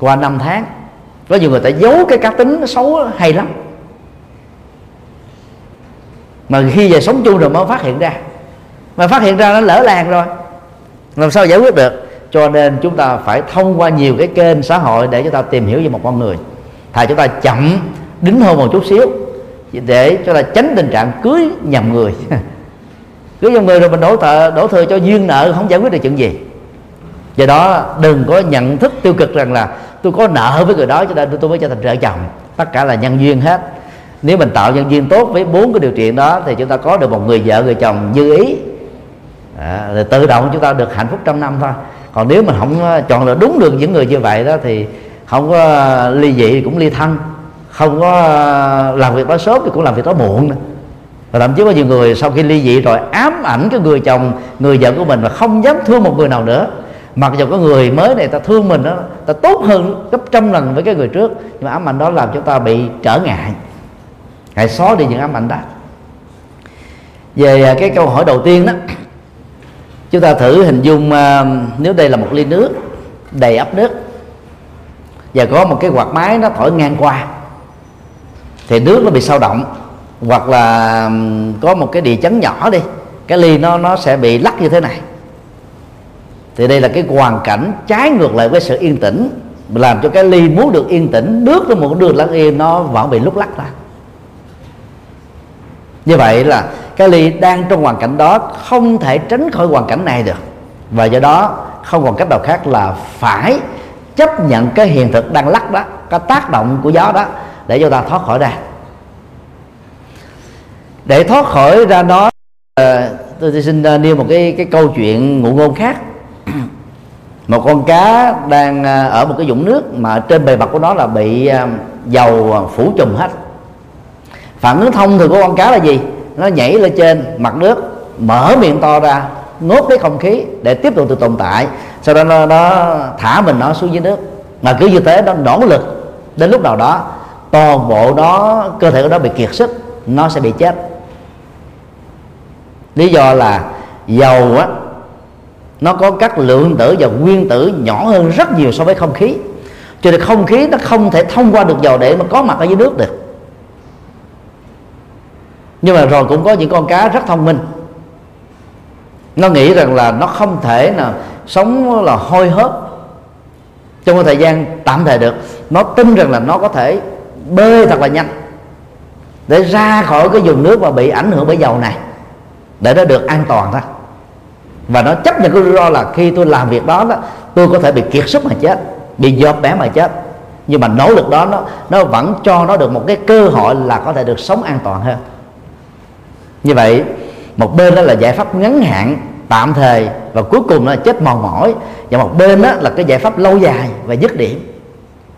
qua năm tháng. Có nhiều người ta giấu cái cá tính nó xấu hay lắm mà khi về sống chung rồi mới phát hiện ra. Mà phát hiện ra nó lỡ làng rồi. Làm sao giải quyết được? Cho nên chúng ta phải thông qua nhiều cái kênh xã hội để chúng ta tìm hiểu về một con người. Thà chúng ta chậm, đính hôn một chút xíu, để cho ta tránh tình trạng cưới nhầm người. Cưới nhầm người rồi mình đổ thừa đổ thừa cho duyên nợ, không giải quyết được chuyện gì. Do đó, đừng có nhận thức tiêu cực rằng là tôi có nợ với người đó, cho nên tôi mới trở thành vợ chồng. Tất cả là nhân duyên hết nếu mình tạo nhân duyên tốt với bốn cái điều kiện đó thì chúng ta có được một người vợ người chồng như ý. À, rồi tự động chúng ta được hạnh phúc trăm năm thôi. Còn nếu mình không ờ, chọn lựa đúng được những người như vậy đó thì không có ờ, ly dị cũng ly thân. Không có ờ, làm việc đó sớm thì cũng làm việc đó muộn nữa. Và thậm chí có nhiều người sau khi ly dị rồi ám ảnh cái người chồng người vợ của mình mà không dám thương một người nào nữa. Mặc dù có người mới này ta thương mình đó ta tốt hơn gấp trăm lần với cái người trước nhưng mà ám ảnh đó làm chúng ta bị trở ngại hãy xóa đi những ám ảnh đó. Về à, cái câu hỏi đầu tiên đó, chúng ta thử hình dung à, nếu đây là một ly nước đầy ấp nước và có một cái quạt máy nó thổi ngang qua, thì nước nó bị sao động hoặc là có một cái địa chấn nhỏ đi, cái ly nó nó sẽ bị lắc như thế này. Thì đây là cái hoàn cảnh trái ngược lại với sự yên tĩnh, làm cho cái ly muốn được yên tĩnh, nước nó muốn được lắng yên nó vẫn bị lúc lắc ra như vậy là cái ly đang trong hoàn cảnh đó không thể tránh khỏi hoàn cảnh này được. Và do đó, không còn cách nào khác là phải chấp nhận cái hiện thực đang lắc đó, cái tác động của gió đó để cho ta thoát khỏi ra để thoát khỏi ra đó ờ, tôi xin ờ, nêu một cái cái câu chuyện ngụ ngôn khác. Một con cá đang ờ, ở một cái vũng nước mà trên bề mặt của nó là bị dầu phủ trùm hết phản ứng thông thường của con cá là gì? Nó nhảy lên trên mặt nước mở miệng to ra ngốt lấy không khí để tiếp tục tự tồn tại. Sau đó nó, nó thả mình nó xuống dưới nước. Mà cứ như thế nó nỗ lực. Đến lúc nào đó toàn bộ đó cơ thể của nó bị kiệt sức nó sẽ bị chết. Lý do là dầu á nó có các lượng tử và nguyên tử nhỏ hơn rất nhiều so với không khí. Cho nên không khí nó không thể thông qua được dầu để mà có mặt ở dưới nước được nhưng mà rồi cũng có những con cá rất thông minh. Nó nghĩ rằng là nó không thể nào sống là hôi hớp trong một thời gian tạm thời được. Nó tin rằng là nó có thể bơi thật là nhanh để ra khỏi cái vùng nước mà bị ảnh hưởng bởi dầu này để nó được an toàn thôi. Và nó chấp nhận cái rủi ro là khi tôi làm việc đó, đó tôi có thể bị kiệt sức mà chết bị giọt bé mà chết. Nhưng mà nỗ lực đó nó nó vẫn cho nó được một cái cơ hội là có thể được sống an toàn hơn như vậy một bên đó là giải pháp ngắn hạn tạm thời và cuối cùng là chết mòn mỏi. Và một bên đó là cái giải pháp lâu dài và dứt điểm.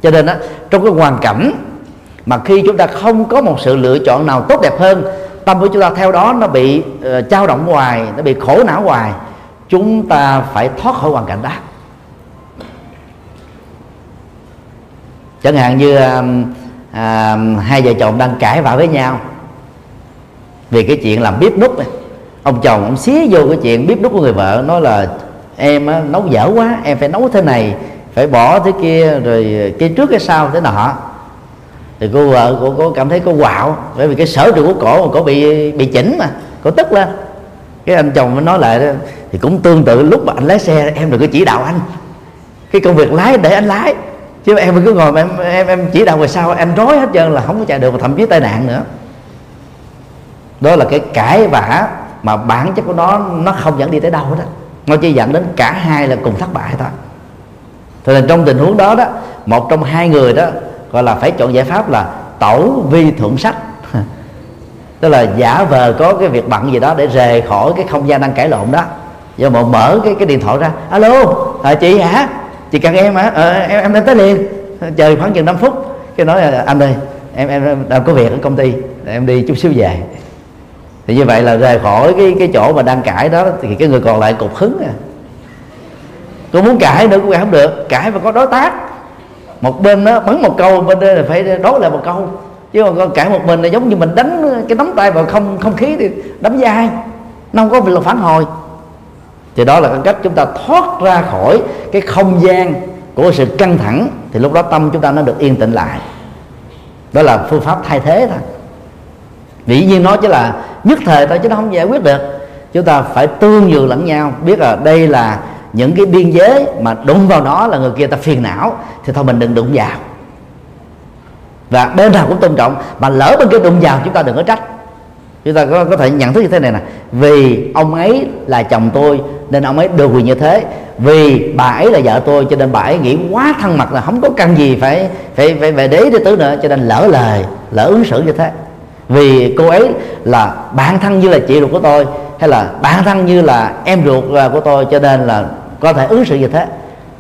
Cho nên đó trong cái hoàn cảnh mà khi chúng ta không có một sự lựa chọn nào tốt đẹp hơn tâm của chúng ta theo đó nó bị uh, trao động hoài nó bị khổ não hoài chúng ta phải thoát khỏi hoàn cảnh đó. Chẳng hạn như uh, uh, hai vợ chồng đang cãi vã với nhau vì cái chuyện làm bếp nút này ông chồng ông xía vô cái chuyện bếp nút của người vợ nói là em á, nấu dở quá em phải nấu thế này phải bỏ thế kia rồi cái trước cái sau thế nọ. Thì cô vợ cô, cô cảm thấy cô quạo bởi vì cái sở trường của cổ cổ bị bị chỉnh mà cổ tức lên. Cái anh chồng mới nói lại đó, thì cũng tương tự lúc mà anh lái xe em đừng có chỉ đạo anh. Cái công việc lái để anh lái chứ em cứ ngồi mà em em em chỉ đạo về sau em rối hết trơn là không có chạy được và thậm chí tai nạn nữa đó là cái cãi vã mà bản chất của nó nó không dẫn đi tới đâu hết á. Nó chỉ dẫn đến cả hai là cùng thất bại thôi. Cho nên trong tình huống đó đó một trong hai người đó gọi là phải chọn giải pháp là tẩu vi thượng sách. Tức là giả vờ có cái việc bận gì đó để rời khỏi cái không gian đang cãi lộn đó. Do mà mở cái cái điện thoại ra alo à, chị hả? Chị cần em hả? À, em em đến tới liền. Chờ khoảng chừng 5 phút cái nói là anh ơi em em đang có việc ở công ty em đi chút xíu về thì như vậy là rời khỏi cái cái chỗ mà đang cãi đó thì cái người còn lại cục hứng à. Tôi muốn cãi nữa cũng cãi không được cãi mà có đối tác. Một bên nó bắn một câu bên đây là phải đối lại một câu. Chứ còn cãi một mình là giống như mình đánh cái nắm tay vào không không khí thì đấm dai, nó không có việc là phản hồi. Thì đó là cái cách chúng ta thoát ra khỏi cái không gian của sự căng thẳng thì lúc đó tâm chúng ta nó được yên tĩnh lại. Đó là phương pháp thay thế thôi dĩ nhiên nói chứ là nhất thời thôi chứ nó không giải quyết được. Chúng ta phải tương nhường lẫn nhau biết là đây là những cái biên giới mà đụng vào nó là người kia ta phiền não thì thôi mình đừng đụng vào. Và bên nào cũng tôn trọng mà lỡ bên kia đụng vào chúng ta đừng có trách. Chúng ta có, có thể nhận thức như thế này nè vì ông ấy là chồng tôi nên ông ấy được quyền như thế. Vì bà ấy là vợ tôi cho nên bà ấy nghĩ quá thân mật là không có căn gì phải phải phải về đế để tứ nữa cho nên lỡ lời lỡ ứng xử như thế vì cô ấy là bạn thân như là chị ruột của tôi, hay là bạn thân như là em ruột à, của tôi, cho nên là có thể ứng xử như thế.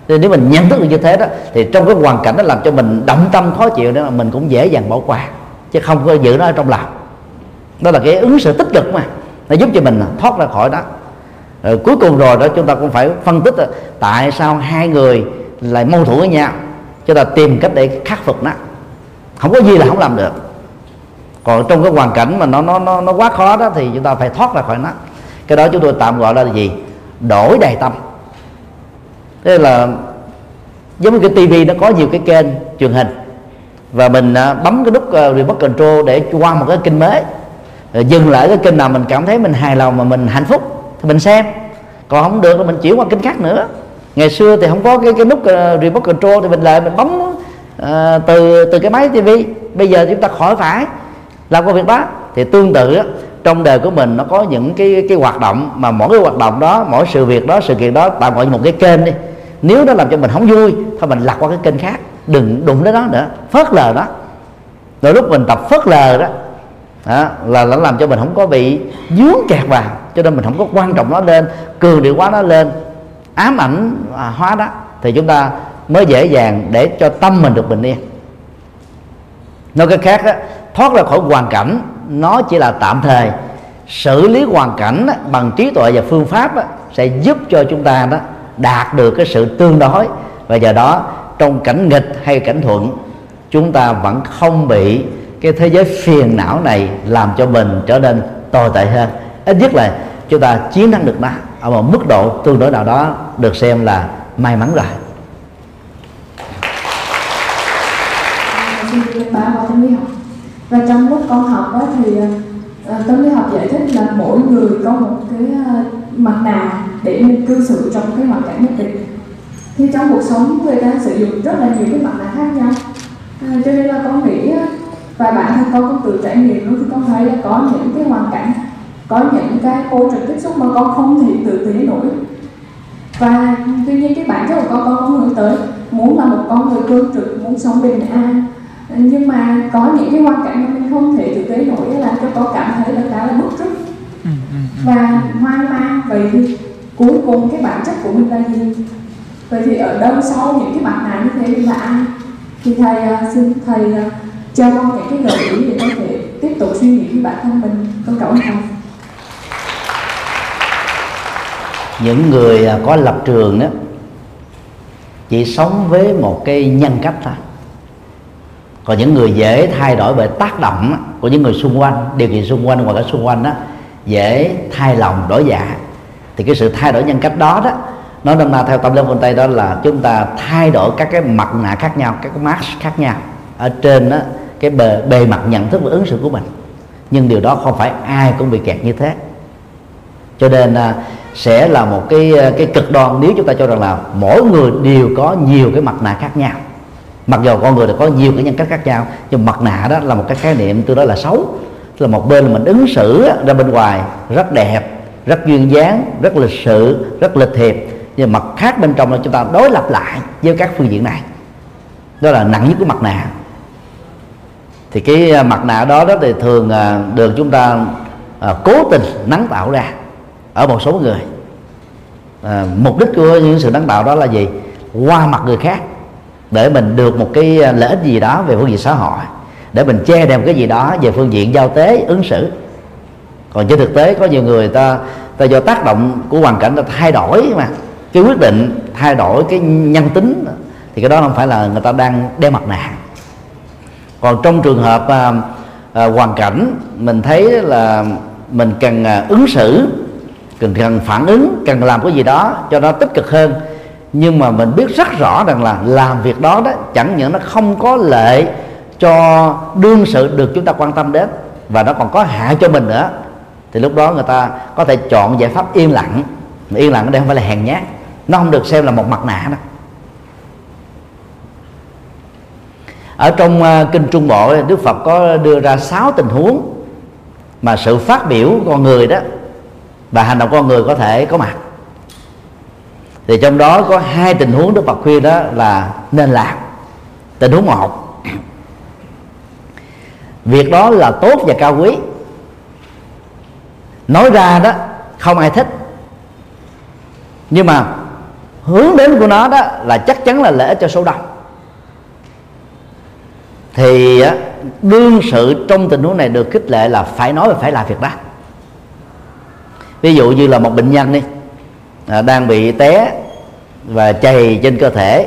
Nên nếu mình nhận thức được như thế đó, thì trong cái hoàn cảnh đó làm cho mình động tâm khó chịu đó mình cũng dễ dàng bỏ qua, chứ không có giữ nó ở trong lòng. Đó là cái ứng xử tích cực mà, nó giúp cho mình thoát ra khỏi đó. Rồi cuối cùng rồi đó, chúng ta cũng phải phân tích là tại sao hai người lại mâu thuẫn với nhau chúng ta tìm cách để khắc phục nó. Không có gì là không làm được còn trong cái hoàn cảnh mà nó nó nó, nó quá khó đó thì chúng ta phải thoát ra khỏi nó. Cái đó chúng tôi tạm gọi là gì? Đổi đầy tâm. Thế là giống như cái tivi nó có nhiều cái kênh truyền hình và mình à, bấm cái nút à, remote control để qua một cái kênh mới. Rồi dừng lại cái kênh nào mình cảm thấy mình hài lòng mà mình hạnh phúc thì mình xem. Còn không được thì mình chuyển qua kênh khác nữa. Ngày xưa thì không có cái cái nút uh, remote control thì mình lại mình bấm uh, từ từ cái máy tivi bây giờ chúng ta khỏi phải làm công việc đó thì tương tự trong đời của mình nó có những cái cái hoạt động mà mỗi cái hoạt động đó mỗi sự việc đó sự kiện đó tạo gọi một cái kênh đi. Nếu nó làm cho mình không vui thôi mình lật qua cái kênh khác. Đừng đụng đến đó nữa. Phớt lờ đó rồi lúc mình tập phớt lờ đó, đó là nó làm cho mình không có bị dướng kẹt vào. Cho nên mình không có quan trọng nó lên cường điệu quá nó lên ám ảnh à, hóa đó. Thì chúng ta mới dễ dàng để cho tâm mình được bình yên. Nói cái khác á, thoát ra khỏi hoàn cảnh, nó chỉ là tạm thời. Xử lý hoàn cảnh bằng trí tuệ và phương pháp sẽ giúp cho chúng ta đó đạt được cái sự tương đối. Và do đó, trong cảnh nghịch hay cảnh thuận, chúng ta vẫn không bị cái thế giới phiền não này làm cho mình trở nên tồi tệ hơn. Ít nhất là chúng ta chiến thắng được nó ở một mức độ tương đối nào đó được xem là may mắn rồi xin báo vào tâm lý học và trong lúc con học đó thì uh, tâm lý học giải thích là mỗi người có một cái uh, mặt nạ để mình cư xử trong cái hoàn cảnh nhất định. Thì trong cuộc sống người ta sử dụng rất là nhiều cái mặt nạ khác nhau. À, cho nên là con nghĩ và bản thân con cũng tự trải nghiệm luôn thì con thấy là có những cái hoàn cảnh có những cái môi trường tiếp xúc mà con không thể tự tế nổi. Và tuy nhiên cái bản chất của con con không hướng tới muốn là một con người cương trực muốn sống bình an nhưng mà có những cái hoàn cảnh mà mình không thể thực tế nổi là cho con cảm thấy là khá là bức rứt ừ, ừ, ừ. và hoang mang. Vậy thì cuối cùng cái bản chất của mình là gì? Vậy thì ở đâu sau những cái mặt nạ như thế là ai? Thì thầy uh, xin thầy uh, cho con những cái gợi ý để có thể tiếp tục suy nghĩ với bản thân mình. Con cảm ơn thầy. Những người à, có lập trường đó chỉ sống với một cái nhân cách thôi còn những người dễ thay đổi bởi tác động của những người xung quanh điều kiện xung quanh hoặc ở xung quanh đó dễ thay lòng đổi dạ. Thì cái sự thay đổi nhân cách đó đó nó đâm ra theo tâm lý phương tây đó là chúng ta thay đổi các cái mặt nạ khác nhau các cái mask khác nhau ở trên đó, cái bề, bề mặt nhận thức và ứng xử của mình. Nhưng điều đó không phải ai cũng bị kẹt như thế. Cho nên à, sẽ là một cái à, cái cực đoan nếu chúng ta cho rằng là mỗi người đều có nhiều cái mặt nạ khác nhau mặc dù con người đều có nhiều cái nhân cách khác nhau nhưng mặt nạ đó là một cái khái niệm tôi nói là xấu. Tức là một bên là mình ứng xử ra bên ngoài rất đẹp rất duyên dáng rất lịch sự rất lịch thiệp. Nhưng mặt khác bên trong là chúng ta đối lập lại với các phương diện này. Đó là nặng nhất của mặt nạ. Thì cái à, mặt nạ đó đó thì thường à, được chúng ta à, cố tình nắng tạo ra ở một số người. À, mục đích của những sự nắng tạo đó là gì? Qua mặt người khác để mình được một cái à, lợi ích gì đó về phương diện xã hội để mình che đệm cái gì đó về phương diện giao tế ứng xử. Còn trên thực tế có nhiều người ta ta do tác động của hoàn cảnh ta thay đổi mà cái quyết định thay đổi cái nhân tính thì cái đó không phải là người ta đang đeo mặt nạ. Còn trong trường hợp à, à, hoàn cảnh mình thấy là mình cần à, ứng xử cần cần phản ứng cần làm cái gì đó cho nó tích cực hơn nhưng mà mình biết rất rõ rằng là làm việc đó đó chẳng những nó không có lợi cho đương sự được chúng ta quan tâm đến và nó còn có hại cho mình nữa. Thì lúc đó người ta có thể chọn giải pháp yên lặng. Mà yên lặng ở đây không phải là hèn nhát nó không được xem là một mặt nạ đó ở trong uh, kinh trung bộ đức phật có đưa ra sáu tình huống mà sự phát biểu của con người đó và hành động con người có thể có mặt thì trong đó có hai tình huống đức phật khuyên đó là nên làm. Tình huống một, việc đó là tốt và cao quý. Nói ra đó, không ai thích. Nhưng mà hướng đến của nó đó là chắc chắn là lợi ích cho số đông. Thì đương sự trong tình huống này được khích lệ là phải nói và phải làm việc đó. Ví dụ như là một bệnh nhân đi à, đang bị té và chày trên cơ thể.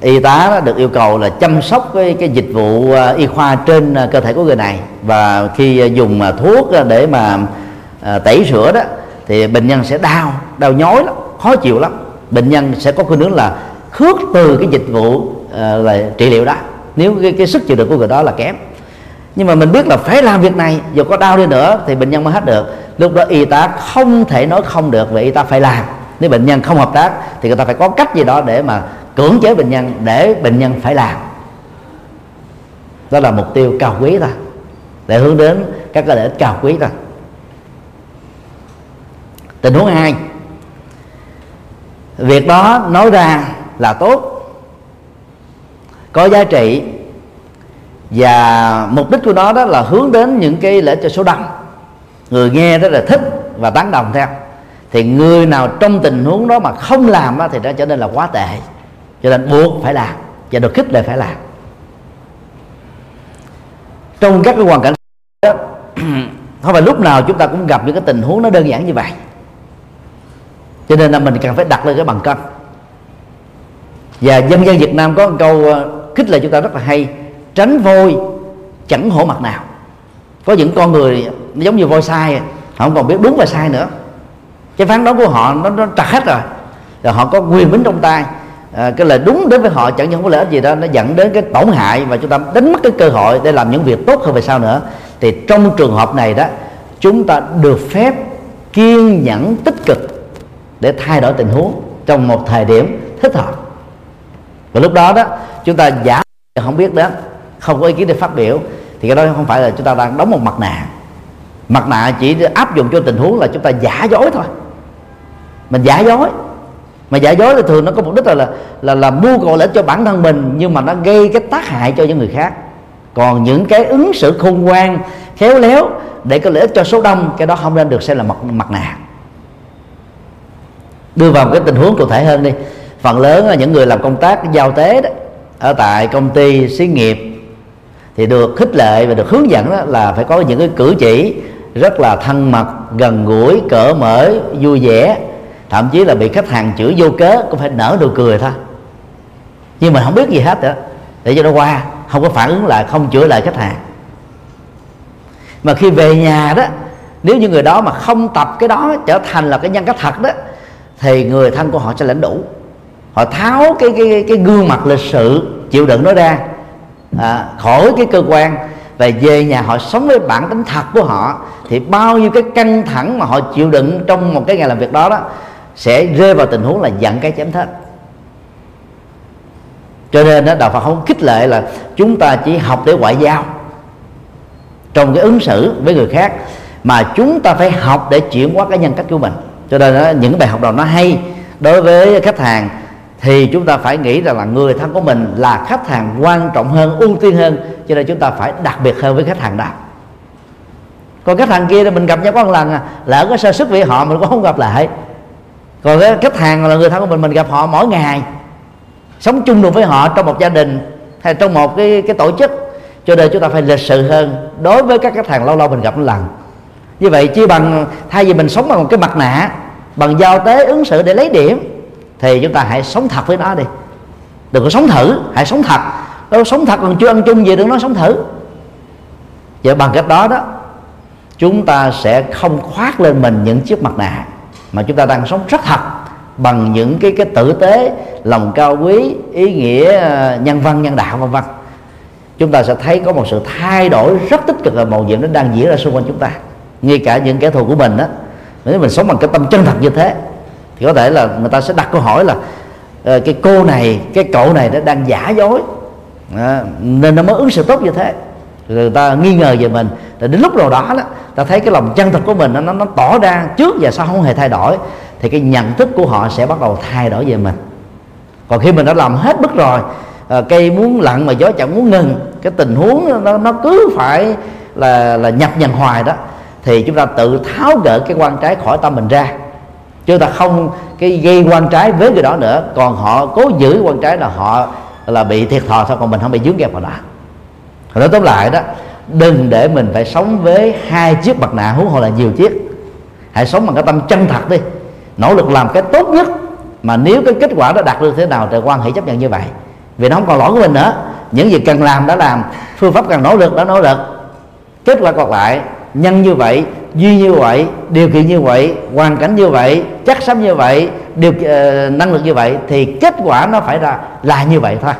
Y tá được yêu cầu là chăm sóc cái, cái dịch vụ à, y khoa trên à, cơ thể của người này. Và khi dùng à, thuốc để mà tẩy rửa đó thì bệnh nhân sẽ đau đau nhói lắm khó chịu lắm. Bệnh nhân sẽ có khuynh hướng là khước từ cái dịch vụ là trị liệu đó. Nếu cái, cái sức chịu đựng của người đó là kém nhưng mà mình biết là phải làm việc này, dù có đau đi nữa thì bệnh nhân mới hết được. Lúc đó y tá không thể nói không được vì y tá phải làm. Nếu bệnh nhân không hợp tác thì người ta phải có cách gì đó để mà cưỡng chế bệnh nhân, để bệnh nhân phải làm. Đó là mục tiêu cao quý ta để hướng đến các cái lợi ích cao quý ta tình huống hai. Việc đó nói ra là tốt. Có giá trị và mục đích của nó đó là hướng đến những cái lễ cho số đông. Người nghe rất là thích và tán đồng theo. Thì người nào trong tình huống đó mà không làm đó, thì nó trở nên là quá tệ. Cho nên buộc phải làm và được khích lệ phải làm. Trong các cái hoàn cảnh đó, không phải lúc nào chúng ta cũng gặp những cái tình huống nó đơn giản như vậy. Cho nên là mình cần phải đặt lên cái bằng cân. Và dân dân Việt Nam có một câu ờ, khích lệ chúng ta rất là hay tránh vôi chẳng hổ mặt nào. Có những con người giống như voi sai họ không còn biết đúng và sai nữa. Cái phán đoán của họ nó, nó trật hết rồi. Rồi họ có quyền bính trong tay. À, cái lời đúng đối với họ chẳng những có lợi ích gì đó nó dẫn đến cái tổn hại và chúng ta đánh mất cái cơ hội để làm những việc tốt hơn về sau nữa. Thì trong trường hợp này đó chúng ta được phép kiên nhẫn tích cực để thay đổi tình huống trong một thời điểm thích hợp. Và lúc đó đó chúng ta giả không biết đó không có ý kiến để phát biểu. Thì cái đó không phải là chúng ta đang đóng một mặt nạ. Mặt nạ chỉ áp dụng cho tình huống là chúng ta giả dối thôi. Mình giả dối. Mà giả dối thì thường nó có mục đích là là là, là mưu cầu lợi cho bản thân mình nhưng mà nó gây cái tác hại cho những người khác. Còn những cái ứng xử khôn ngoan khéo léo để có lợi ích cho số đông cái đó không nên được xem là mặt mặt nạ. Đưa vào một cái tình huống cụ thể hơn đi. Phần lớn là những người làm công tác giao tế đó ở tại công ty xí nghiệp thì được khích lệ và được hướng dẫn đó là phải có những cái cử chỉ rất là thân mật, gần gũi, cỡ mở, vui vẻ. Thậm chí là bị khách hàng chửi vô cớ, cũng phải nở nụ cười thôi. Nhưng mà không biết gì hết nữa để cho nó qua, không có phản ứng lại, không chữa lại khách hàng. Mà khi về nhà đó, nếu như người đó mà không tập cái đó, trở thành là cái nhân cách thật đó, thì người thân của họ sẽ lãnh đủ. Họ tháo cái cái cái gương mặt lịch sự, chịu đựng nó ra à, khỏi cái cơ quan và về nhà họ sống với bản tính thật của họ thì bao nhiêu cái căng thẳng mà họ chịu đựng trong một cái ngày làm việc đó đó sẽ rơi vào tình huống là giận cái chém thết. Cho nên đó đạo Phật không khích lệ là chúng ta chỉ học để ngoại giao trong cái ứng xử với người khác mà chúng ta phải học để chuyển hóa cái nhân cách của mình. Cho nên đó, những bài học đó nó hay đối với khách hàng thì chúng ta phải nghĩ rằng là người thân của mình là khách hàng quan trọng hơn, ưu tiên hơn, cho nên chúng ta phải đặc biệt hơn với khách hàng đó. Còn khách hàng kia thì mình gặp nhau có một lần à lỡ có sơ sức với họ mình cũng không gặp lại. Còn cái khách hàng là người thân của mình mình gặp họ mỗi ngày, sống chung được với họ trong một gia đình hay trong một cái cái tổ chức. Cho nên chúng ta phải lịch sự hơn đối với các khách hàng lâu lâu mình gặp một lần. Như vậy chỉ bằng thay vì mình sống bằng một cái mặt nạ, bằng giao tế ứng xử để lấy điểm thì chúng ta hãy sống thật với nó đi. Đừng có sống thử, hãy sống thật. Đâu sống thật còn chưa ăn chung gì, đừng nói sống thử. Và bằng cách đó đó, chúng ta sẽ không khoác lên mình những chiếc mặt nạ mà chúng ta đang sống rất thật bằng những cái cái tử tế, lòng cao quý, ý nghĩa ờ, nhân văn, nhân đạo, vân vân. Chúng ta sẽ thấy có một sự thay đổi rất tích cực và màu nhiệm nó đang diễn ra xung quanh chúng ta. Ngay cả những kẻ thù của mình đó nếu mình sống bằng cái tâm chân thật như thế thì có thể là người ta sẽ đặt câu hỏi là ờ, cái cô này cái cậu này nó đang giả dối. À, nên nó mới ứng xử tốt như thế. Người ta nghi ngờ về mình. Rồi đến lúc nào đó đó ta thấy cái lòng chân thật của mình nó nó tỏ ra trước và sau không hề thay đổi thì cái nhận thức của họ sẽ bắt đầu thay đổi về mình. Còn khi mình đã làm hết bức rồi à, cây muốn lặn mà gió chẳng muốn ngừng cái tình huống nó, nó cứ phải là là nhập nhằn hoài đó thì chúng ta tự tháo gỡ cái quan trái khỏi tâm mình ra chứ ta không cái gây quan trái với người đó nữa. Còn họ cố giữ quan trái là họ là bị thiệt thòi thôi, còn mình không bị dướng kẹp vào đó nói tóm lại đó, đừng để mình phải sống với hai chiếc mặt nạ huống hồ là nhiều chiếc. Hãy sống bằng cái tâm chân thật đi. Nỗ lực làm cái tốt nhất mà nếu cái kết quả đó đạt được thế nào thì quan hệ chấp nhận như vậy. Vì nó không còn lỗi của mình nữa. Những gì cần làm đã làm, phương pháp cần nỗ lực đã nỗ lực. Kết quả còn lại nhân như vậy duy như vậy điều kiện như vậy hoàn cảnh như vậy chắc sống như vậy điều uh, năng lực như vậy thì kết quả nó phải ra là như vậy thôi.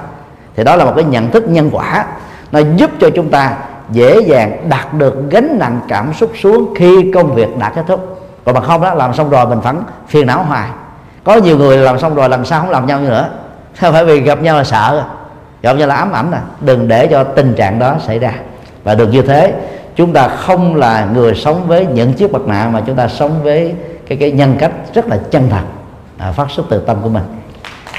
Thì đó là một cái nhận thức nhân quả. Nó giúp cho chúng ta dễ dàng đạt được gánh nặng cảm xúc xuống khi công việc đã kết thúc. Còn mà không đó làm xong rồi mình vẫn phiền não hoài. Có nhiều người làm xong rồi lần sau không làm nhau nữa. Sao phải vì gặp nhau là sợ. Gặp nhau là ám ảnh nè. Đừng để cho tình trạng đó xảy ra. Và được như thế chúng ta không là người sống với những chiếc mặt nạ mà chúng ta sống với cái cái nhân cách rất là chân thật à, phát xuất từ tâm của mình.